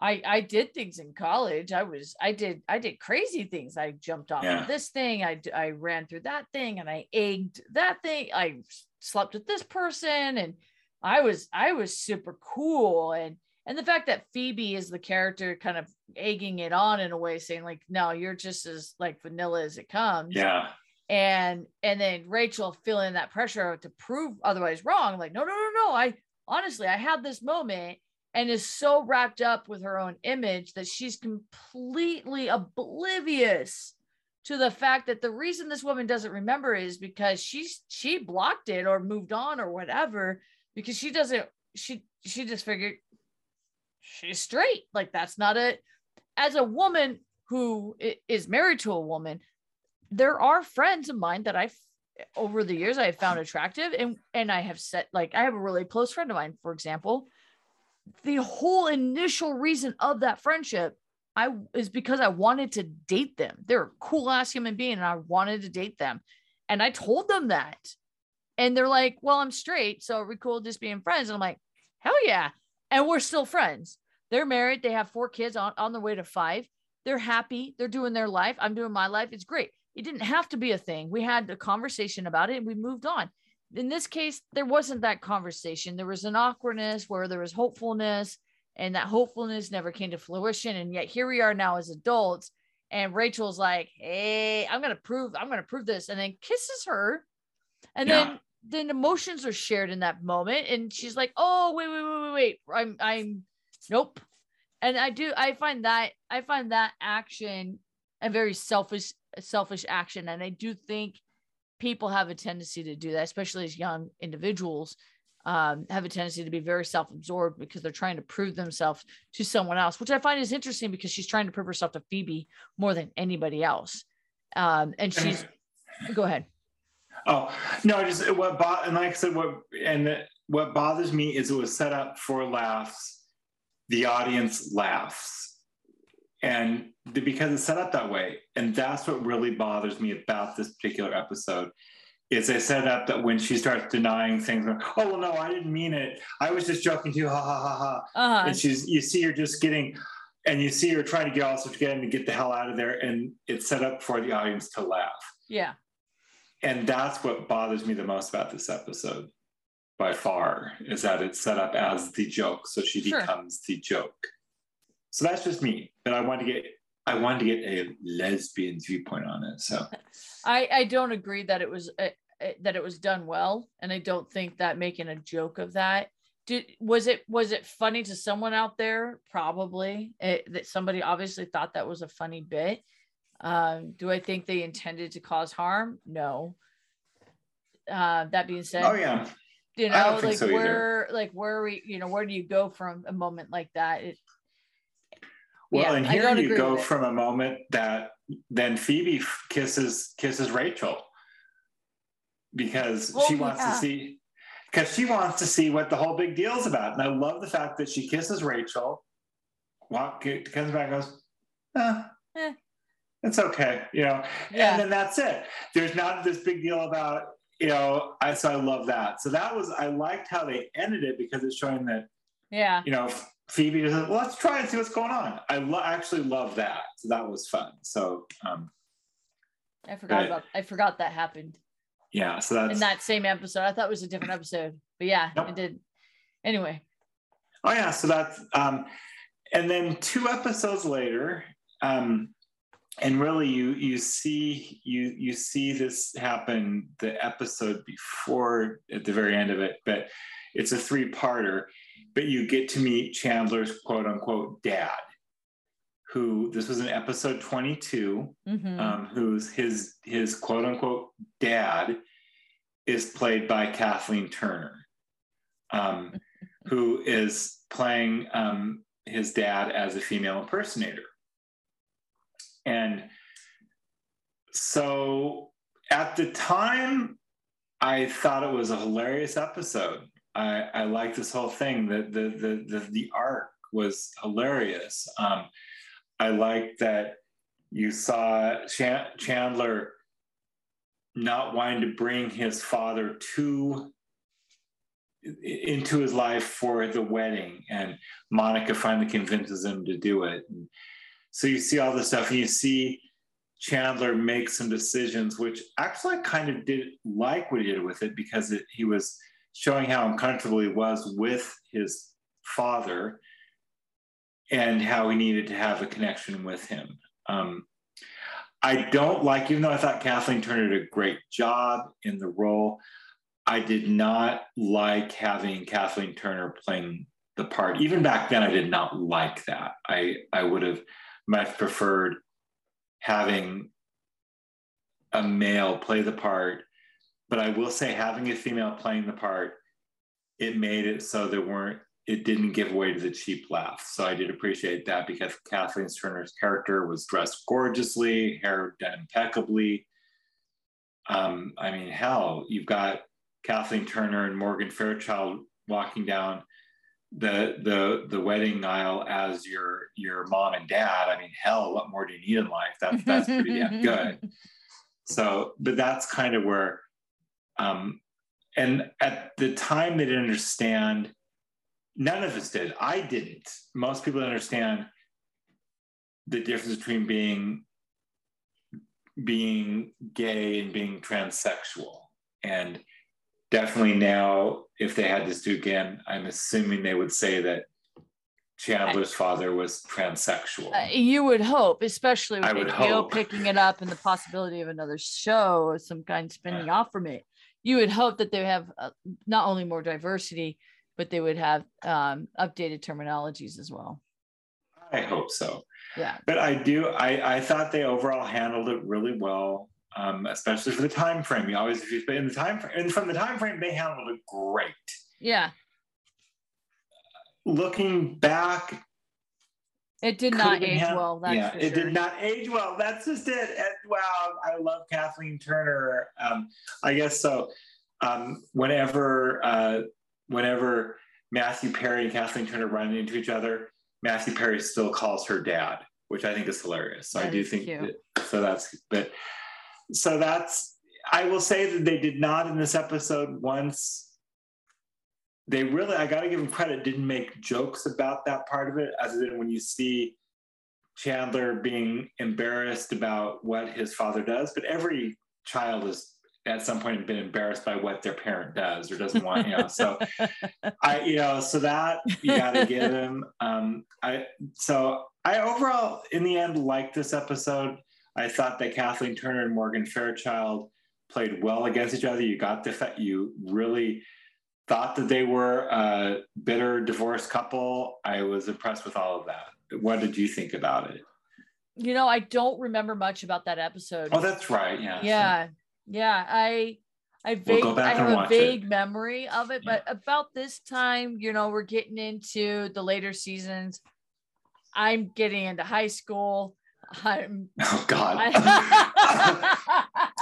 i i did things in college. I was i did i did crazy things. I jumped off Yeah. of this thing. I i ran through that thing and i egged that thing. I slept with this person and i was i was super cool and and the fact that phoebe is the character kind of egging it on in a way saying like no you're just as like vanilla as it comes Yeah. and and then Rachel feeling that pressure to prove otherwise wrong like no no no no I honestly I had this moment and is so wrapped up with her own image that she's completely oblivious to the fact that the reason this woman doesn't remember is because she's she blocked it or moved on or whatever because she doesn't she she just figured she's straight. Like that's not a as a woman who is married to a woman there are friends of mine that I've over the years I have found attractive and and I have said like I have a really close friend of mine for example. The whole initial reason of that friendship I is because I wanted to date them. They're a cool ass human being and I wanted to date them. And I told them that. And they're like well I'm straight so are we cool just being friends. And I'm like hell yeah and we're still friends. They're married. They have four kids on on their way to five. They're happy. They're doing their life. I'm doing my life. It's great. It didn't have to be a thing. We had a conversation about it and we moved on. In this case there wasn't that conversation. There was an awkwardness where there was hopefulness and that hopefulness never came to fruition. And yet here we are now as adults and rachel's like hey i'm gonna prove i'm gonna prove this. And then kisses her. And Yeah. then then emotions are shared in that moment and she's like oh wait wait wait wait wait. I'm i'm nope. And i do i find that i find that action a very selfish selfish action and i do think people have a tendency to do that especially as young individuals um, have a tendency to be very self-absorbed because they're trying to prove themselves to someone else which i find is interesting because she's trying to prove herself to phoebe more than anybody else. Um, and she's go ahead Oh no, just what bo- and like I said, what and what bothers me is it was set up for laughs. The audience laughs, and the, because it's set up that way, and that's what really bothers me about this particular episode. Is they set up that when she starts denying things, oh well, no, I didn't mean it. I was just joking too. Ha ha ha ha. uh-huh. And she's you see her just getting, and you see her trying to get also getting to get the hell out of there, and it's set up for the audience to laugh yeah and that's what bothers me the most about this episode by far is that it's set up as the joke so she Sure. becomes the joke so that's just me but i want to get i wanted to get a lesbian viewpoint on it so I I don't agree that it was uh, uh, that it was done well, and I don't think that making a joke of that did was it was it funny to someone out there? Probably it, that somebody obviously thought that was a funny bit. Um, do I think they intended to cause harm? No. Uh, that being said, oh yeah you know, like so either. where like where are we, you know, where do you go from a moment like that? It, well Yeah, and here you go from a moment that then phoebe kisses kisses rachel because Oh, she wants yeah. to see because she wants to see what the whole big deal is about and i love the fact that she kisses rachel walk comes back and goes eh, Eh. It's okay you know Yeah. and then that's it there's not this big deal about you know i so i love that so that was i liked how they ended it because it's showing that yeah, you know phoebe just well, let's try and see what's going on i lo- actually love that so that was fun so um I forgot Right. about I forgot that happened. yeah so that's in that same episode. I thought it was a different episode, but yeah, Nope. it did. Anyway, Oh yeah, so that's um, and then two episodes later, um, and really you you see you you see this happen the episode before at the very end of it, but it's a three parter. But you get to meet Chandler's quote unquote dad, who this was in episode twenty two. mhm. um, who's his his quote unquote dad is played by Kathleen Turner, um, who is playing um, his dad as a female impersonator. And so at the time, I thought it was a hilarious episode. I, I liked this whole thing. The, the, the, the, the arc was hilarious. Um, I liked that you saw Chan- Chandler not wanting to bring his father to into his life for the wedding and monica finally convinces him to do it and so you see all this stuff and you see chandler make some decisions which actually i kind of did like what he did with it because it, he was showing how uncomfortable he was with his father and how he needed to have a connection with him um, I don't like, even though I thought Kathleen Turner did a great job in the role, I did not like having Kathleen Turner playing the part. Even back then, I did not like that. I, I would have much preferred having a male play the part. But I will say, having a female playing the part, it made it so there weren't it didn't give way to the cheap laugh. So I did appreciate that because Kathleen Turner's character was dressed gorgeously, hair done impeccably. Um, I mean, hell, you've got Kathleen Turner and Morgan Fairchild walking down the the the wedding aisle as your your mom and dad. I mean, hell, what more do you need in life? That's that's pretty damn good. So, but that's kind of where, um, and at the time they didn't understand None of us did. I didn't. Most people understand the difference between being being gay and being transsexual. And definitely now, if they had this do again, I'm assuming they would say that Chandler's father was transsexual. Uh, you would hope, especially with HBO picking it up and the possibility of another show or some kind spinning off from it. You would hope that they have uh, not only more diversity, but they would have um, updated terminologies as well. I hope so. Yeah. But I do. I, I thought they overall handled it really well, um, especially for the time frame. You always, if you in the time frame, and from the time frame, they handled it great. Yeah. Looking back, It did not age well. That's yeah, it sure. did not age well. That's just it. And, wow, I love Kathleen Turner. Um, I guess so. Um, whenever, uh, whenever Matthew Perry and Kathleen Turner run into each other, Matthew Perry still calls her dad, which I think is hilarious. So I do think that, so. That's but so that's. I will say that they did not in this episode once. They really, I got to give them credit, didn't make jokes about that part of it, other than when you see Chandler being embarrassed about what his father does. But every child is at some point been embarrassed by what their parent does or doesn't want, you know. So I, you know, so that you got to give him. Um, I so I overall, in the end, liked this episode. I thought that Kathleen Turner and Morgan Fairchild played well against each other. You got the fact you really thought that they were a bitter divorced couple. I was impressed with all of that. What did you think about it? You know, I don't remember much about that episode. Oh, that's right. Yeah. yeah, yeah. I I We'll vague I and have a watch it. vague memory of it, but about this time, you know, we're getting into the later seasons. I'm getting into high school. I'm Oh God. I,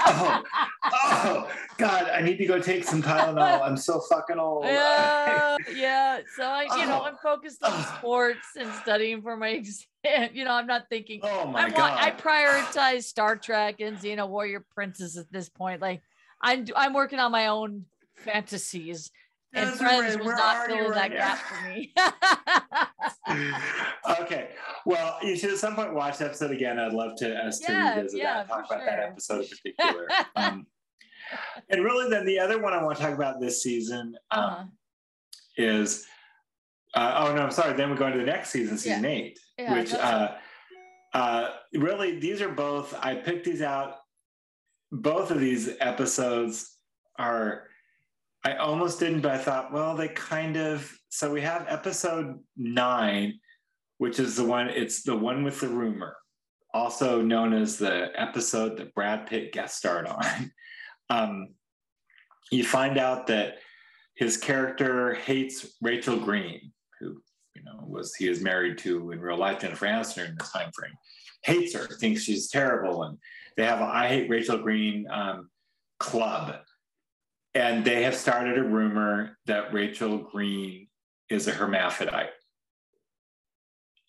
oh, oh God, I need to go take some Tylenol. I'm so fucking old. yeah, yeah. So I, you know, Oh. I'm focused on Oh. sports and studying for my exam. You know, I'm not thinking. oh my I God. I prioritize Star Trek and Xena Warrior Princess at this point. Like, I'm I'm working on my own fantasies, and Desiree, Friends was not filling that now? gap for me. okay. Well, you should at some point watch the episode again. I'd love to us Yeah, to revisit yeah, that, talk for about that episode in particular. um, and really, then the other one I want to talk about this season um, Uh-huh. is. Uh, oh no, I'm sorry. Then we go into the next season, season eight, Yeah, which uh, uh, really these are both. I picked these out. Both of these episodes are. I almost didn't, but I thought, well, they kind of. So we have episode nine, which is the one. It's the one with the rumor, also known as the episode that Brad Pitt guest starred on. um, you find out that his character hates Rachel Green, who you know was he is married to in real life Jennifer Aniston in this time frame. Hates her, thinks she's terrible, and they have a I hate Rachel Green um, club, and they have started a rumor that Rachel Green is a hermaphrodite,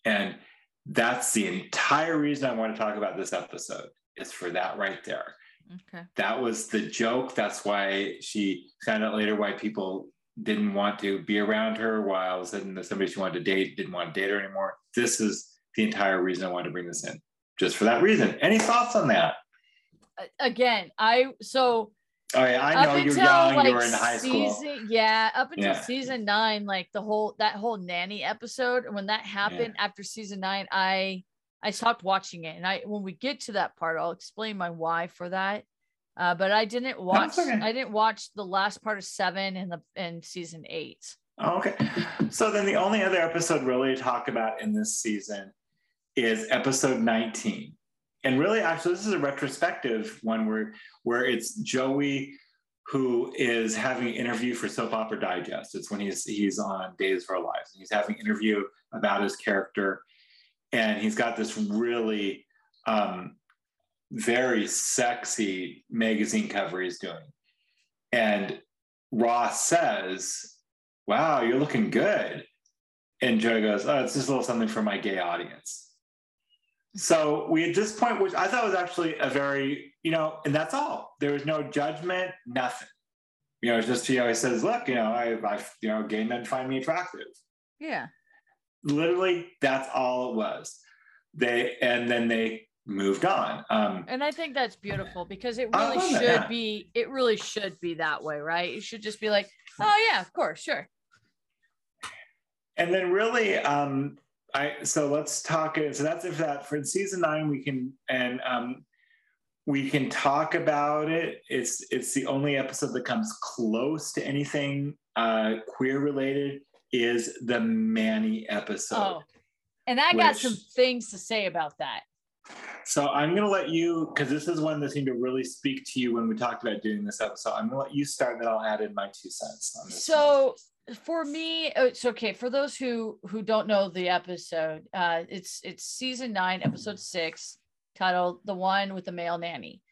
and that's the entire reason I want to talk about this episode is for that right there. Okay. That was the joke. That's why she found out later why people didn't want to be around her while sudden somebody she wanted to date didn't want to date her anymore. This is the entire reason I wanted to bring this in. Just for that reason. Any thoughts on that? Again, I so Oh yeah, I know you're young, you were in high season, school. Yeah, up until Yeah. season nine, like the whole that whole nanny episode, and when that happened after season nine, I I stopped watching it. And I when we get to that part, I'll explain my why for that. Uh, but I didn't watch okay. I didn't watch the last part of seven and the and season eight. Oh, okay. So then the only other episode really to talk about in this season is episode 19. And really, actually, this is a retrospective one where where it's Joey who is having an interview for Soap Opera Digest. It's when he's he's on Days of Our Lives. And he's having an interview about his character. And he's got this really um, very sexy magazine cover he's doing. And Ross says, Wow, you're looking good. And Joey goes, Oh, it's just a little something for my gay audience. So we at this point, which I thought was actually a very, you know, and that's all. There was no judgment, nothing. You know, it's just, you know, he says, look, you know, I, I you know, gay men find me attractive. Yeah. Literally, that's all it was. They and then they moved on. Um, And I think that's beautiful because it really love that, should yeah. be, it really should be that way, right? It should just be like, oh yeah, of course, sure. and then really um i so let's talk it. so that's if that for season nine we can and um we can talk about it it's it's the only episode that comes close to anything uh queer related is the manny episode Oh, and I got which- some things to say about that. so i'm going to let you because this is one that seemed to really speak to you when we talked about doing this episode i'm going to let you start and then i'll add in my two cents on this So for me, oh, it's okay. For those who who don't know the episode, uh, it's it's season nine, episode six, titled "The One with the Male Nanny."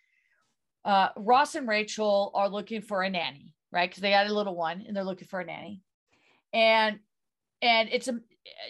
Uh, Ross and Rachel are looking for a nanny, right? Because they got a little one, and they're looking for a nanny, and and it's a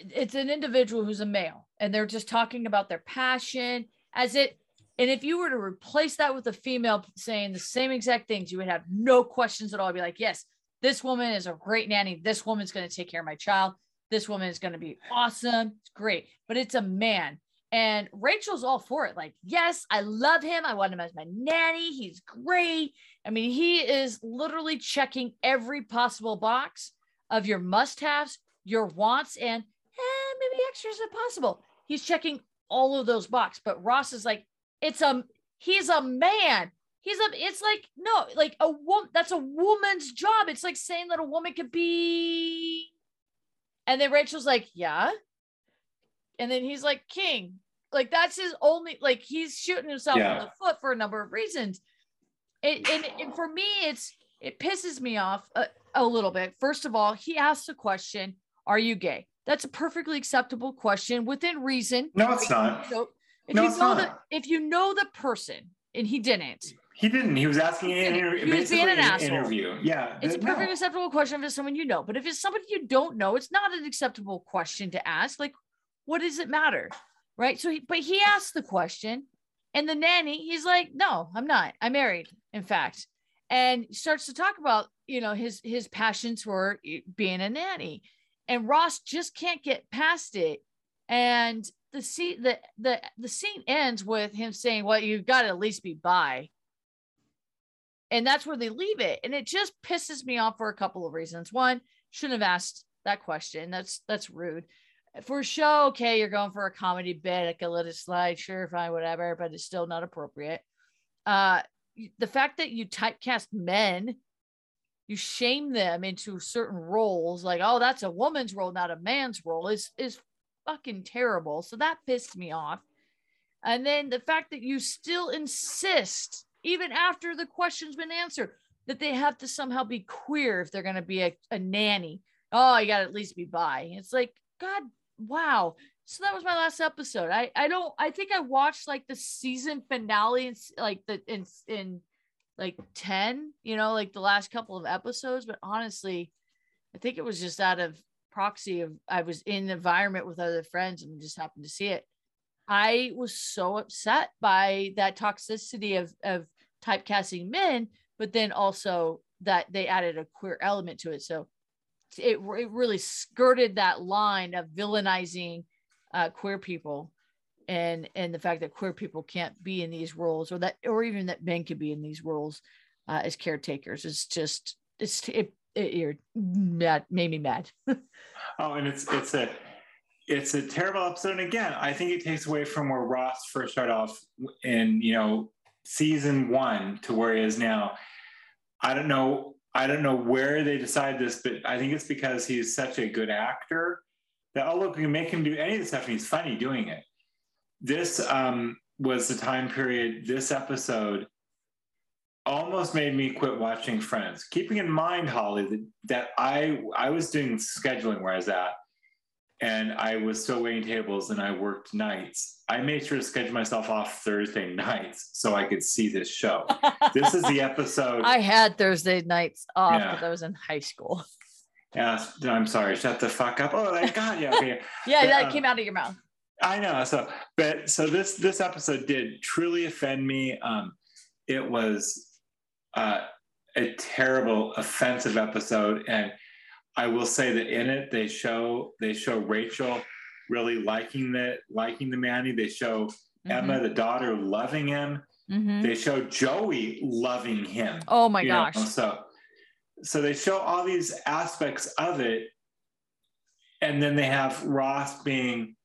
it's an individual who's a male, and they're just talking about their passion as it. And if you were to replace that with a female saying the same exact things, you would have no questions at all. I'd be like, yes, this woman is a great nanny. This woman's going to take care of my child. This woman is going to be awesome. It's great. But it's a man. And Rachel's all for it. Like, yes, I love him. I want him as my nanny. He's great. I mean, he is literally checking every possible box of your must haves, your wants, and eh, maybe extras if possible. He's checking all of those boxes. But Ross is like, it's a, he's a man. He's a, it's like, no, like a woman, that's a woman's job. It's like saying that a woman could be. And then Rachel's like, yeah. And then he's like, king. Like, that's his only, like, he's shooting himself in the foot for a number of reasons. It, and, and for me, it's, it pisses me off a, a little bit. First of all, he asks the question, Are you gay? That's a perfectly acceptable question within reason. no it's not So if No, you know not. the if you know the person and he didn't, he didn't he was asking an He was being an an asshole. interview yeah it's a no. perfectly acceptable question if it's someone you know. But if it's somebody you don't know, it's not an acceptable question to ask. Like, what does it matter? Right. So, he, but he asked the question, and the nanny, he's like, "No, I'm not. I'm married. In fact," and starts to talk about you know his his passions for being a nanny, and Ross just can't get past it, and the scene the the the scene ends with him saying, "Well, you've got to at least be bi." And that's where they leave it. And it just pisses me off for a couple of reasons. One shouldn't have asked that question. That's that's rude. For a show okay you're going for a comedy bit i can let it slide sure fine whatever but it's still not appropriate. Uh the fact that you typecast men you shame them into certain roles like oh that's a woman's role not a man's role is is fucking terrible. So that pissed me off. And then the fact that you still insist, even after the question's been answered, that they have to somehow be queer if they're going to be a, a nanny. Oh, you got to at least be bi. It's like, God, wow. So that was my last episode. I, I don't, I think I watched like the season finale, in, like the, in, in like 10, you know, like the last couple of episodes. But honestly, I think it was just out of proxy of I was in the environment with other friends and just happened to see it. I was so upset by that toxicity of of typecasting men, but then also that they added a queer element to it. So it, it really skirted that line of villainizing uh, queer people and and the fact that queer people can't be in these roles or that or even that men could be in these roles uh, as caretakers it's just it's it, it you're mad made me mad oh and it's it's a it's a terrible episode. And again i think it takes away from where ross first started off in you know season one to where he is now. I don't know i don't know where they decide this but i think it's because he's such a good actor that oh look we can make him do any of the stuff and he's funny doing it. This um, was the time period this episode almost made me quit watching friends keeping in mind holly that, that i i was doing scheduling where i was at and i was still waiting tables and i worked nights i made sure to schedule myself off thursday nights so i could see this show this is the episode i had thursday nights off because yeah. i was in high school yeah i'm sorry shut the fuck up oh my god yeah okay. yeah but, that um, came out of your mouth I know. So, but so this this episode did truly offend me. Um, it was uh, a terrible, offensive episode, and I will say that in it they show they show Rachel really liking the liking the Manny. They show mm-hmm. Emma, the daughter, loving him. Mm-hmm. They show Joey loving him. Oh my gosh! Know? So, so they show all these aspects of it, and then they have Ross being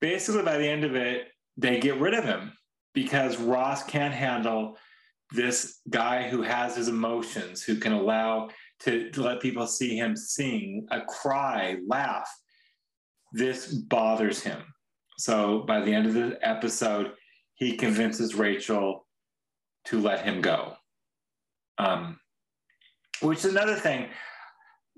basically by the end of it, they get rid of him because Ross can't handle this guy who has his emotions, who can allow to, to let people see him sing, a cry, laugh. This bothers him. So by the end of the episode, he convinces Rachel to let him go. Um, which is another thing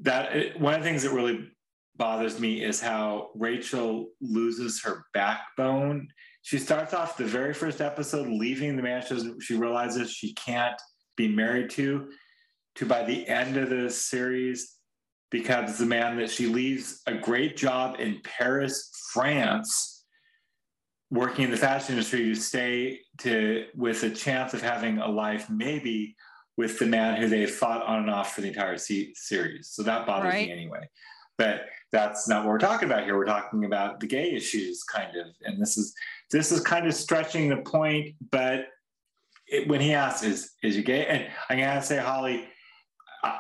that one of the things that really bothers me is how Rachel loses her backbone. She starts off the very first episode leaving the man she realizes she can't be married to, to by the end of the series becomes the man that she leaves a great job in Paris, France, working in the fashion industry to stay to with a chance of having a life maybe with the man who they fought on and off for the entire series. So that bothers right. me anyway. But that's not what we're talking about here. We're talking about the gay issues, kind of, and this is this is kind of stretching the point. But it, when he asks, "Is is you gay?" and I'm gonna say, Holly,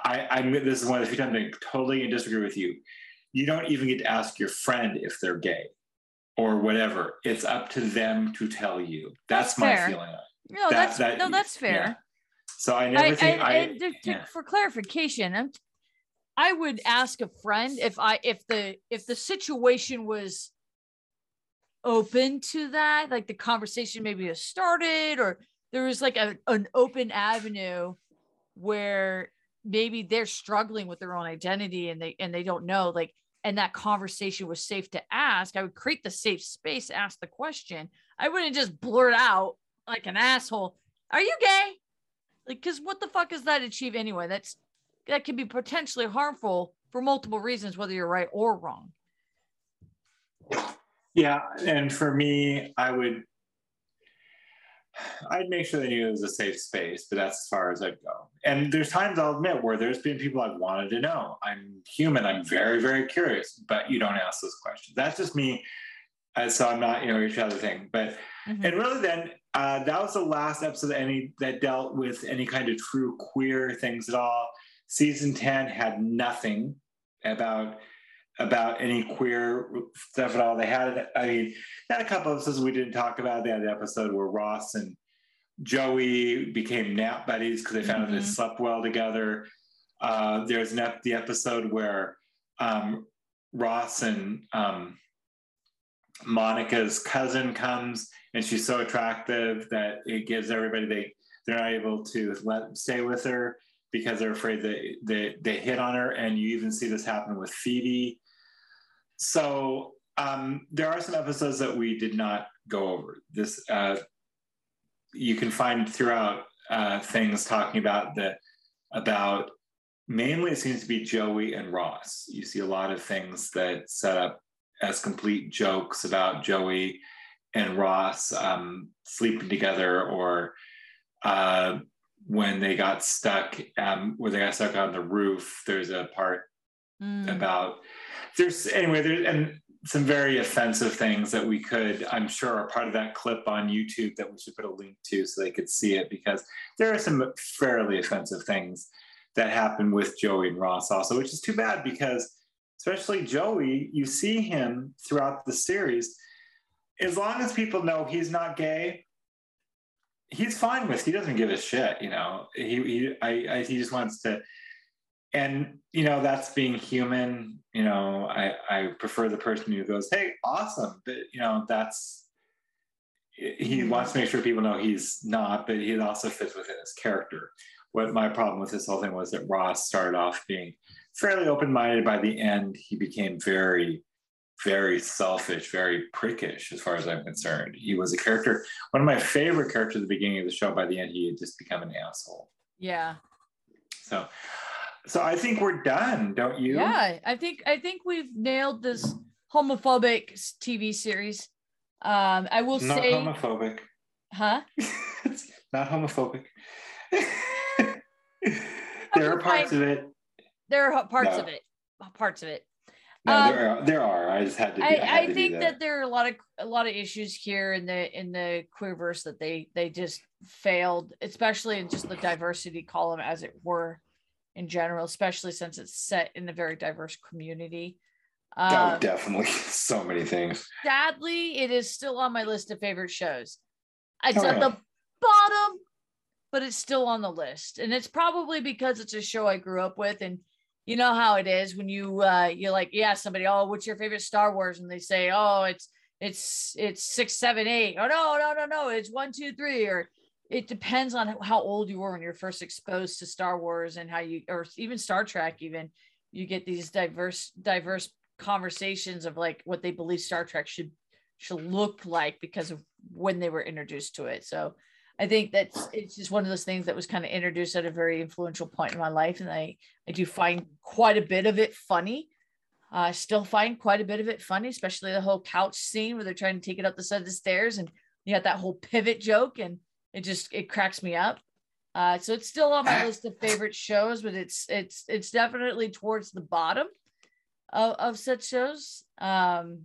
I, I this is one of the few times I totally disagree with you. You don't even get to ask your friend if they're gay or whatever. It's up to them to tell you. That's, that's my fair. feeling. No, that, that's that, no, that's fair. Yeah. So I never I, think I, I to, yeah. for clarification, I'm I would ask a friend if I if the if the situation was open to that, like the conversation maybe has started or there was like a, an open avenue where maybe they're struggling with their own identity and they and they don't know like and that conversation was safe to ask i would create the safe space ask the question. I wouldn't just blurt out like an asshole are you gay? Like because what the fuck does that achieve anyway? That's that can be potentially harmful for multiple reasons, whether you're right or wrong. Yeah, and for me, I would I'd make sure they knew it was a safe space, but that's as far as I'd go. And there's times I'll admit where there's been people I've wanted to know. I'm human. I'm very, very curious, but you don't ask those questions. That's just me. Uh, so I'm not, you know, each other thing. But mm-hmm. and really, then uh, that was the last episode that any that dealt with any kind of true queer things at all. Season 10 had nothing about about any queer stuff at all. They had, I mean, they had a couple of episodes we didn't talk about. They had the episode where Ross and Joey became nap buddies because they found mm-hmm. out they mm-hmm. slept well together. Uh, there's an ep- the episode where um, Ross and um, Monica's cousin comes, and she's so attractive that it gives everybody they they're not able to let stay with her because they're afraid that they, they hit on her. And you even see this happen with Phoebe. So um, there are some episodes that we did not go over. This uh, you can find throughout uh, things talking about the about mainly it seems to be Joey and Ross. You see a lot of things that set up as complete jokes about Joey and Ross um, sleeping together or uh, when they got stuck, um, when they got stuck on the roof, there's a part Mm. about there's anyway there's and some very offensive things that we could i'm sure are part of that clip on youtube that we should put a link to so they could see it because there are some fairly offensive things that happen with joey and ross also which is too bad because especially joey you see him throughout the series. As long as people know he's not gay he's fine with he doesn't give a shit you know. He, he I, I he just wants to and you know that's being human you know i i prefer the person who goes hey awesome but you know that's he Mhm. wants to make sure people know he's not but he also fits within his character. What my problem with this whole thing was that ross started off being fairly open-minded. By the end he became very very selfish very prickish as far as i'm concerned. He was a character one of my favorite characters at the beginning of the show. By the end he had just become an asshole. Yeah. so, so I think we're done, don't you? Yeah. I think I think we've nailed this homophobic TV series. Um, I will Not say, homophobic. huh? it's not homophobic. there are parts of it. There are parts No. of it. Parts of it. No, Um, there are. There are. I just had to. Be, I, I, I to think do that. there are a lot of a lot of issues here in the in the queerverse that they they just failed, especially in just the diversity column, as it were, in general, especially since it's set in a very diverse community. oh, Um, definitely. So many things. sadly, it is still on my list of favorite shows. It's Oh, at yeah. the bottom, but it's still on the list, and it's probably because it's a show I grew up with, and you know how it is when you uh you're like, yeah, somebody, oh, what's your favorite Star Wars, and they say, oh, it's it's it's six, seven, eight. Oh no, no, no, no, it's one, two, three, or it depends on how old you were when you're first exposed to Star Wars and how you, or even Star Trek, even you get these diverse diverse conversations of like what they believe Star Trek should should look like because of when they were introduced to it. So I think that's it's just one of those things that was kind of introduced at a very influential point in my life, and I I do find quite a bit of it funny. I still find quite a bit of it funny, especially the whole couch scene where they're trying to take it up the side of the stairs, and you got that whole pivot joke, and it just it cracks me up. Uh, so it's still on my list of favorite shows, but it's it's it's definitely towards the bottom of, of such shows. Um,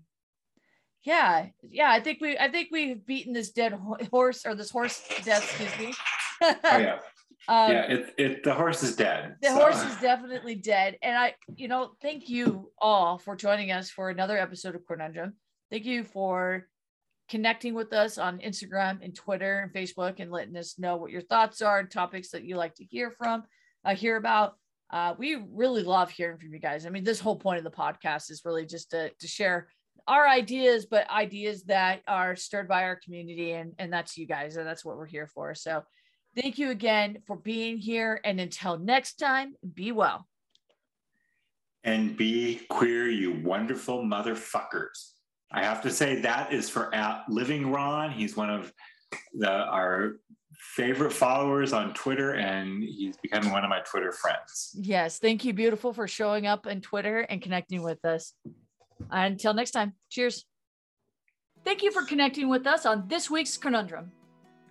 yeah, yeah, I think we I think we've beaten this dead horse or this horse death. Excuse me. Oh yeah. Um, yeah. It. It. The horse is dead. the so- horse is definitely dead. And I, you know, thank you all for joining us for another episode of Queernundrum. Thank you for connecting with us on Instagram and Twitter and Facebook and letting us know what your thoughts are and topics that you like to hear from, uh, hear about. Uh, we really love hearing from you guys. I mean, this whole point of the podcast is really just to, to share our ideas, but ideas that are stirred by our community, and, and that's you guys, and that's what we're here for. So thank you again for being here. And until next time, be well. and be queer, you wonderful motherfuckers. I have to say that is for at Living Ron. He's one of the our favorite followers on Twitter, and he's becoming one of my Twitter friends. Yes. Thank you, beautiful, for showing up on Twitter and connecting with us. Until next time, cheers. Thank you for connecting with us on this week's Queernundrum.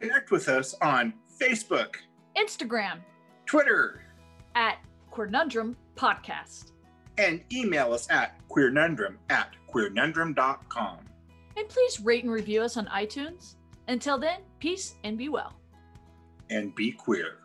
Connect with us on Facebook, Instagram Twitter, at Queernundrum Podcast. And email us at queernundrum at queernundrum.com. And please rate and review us on iTunes. Until then, peace and be well. And be queer.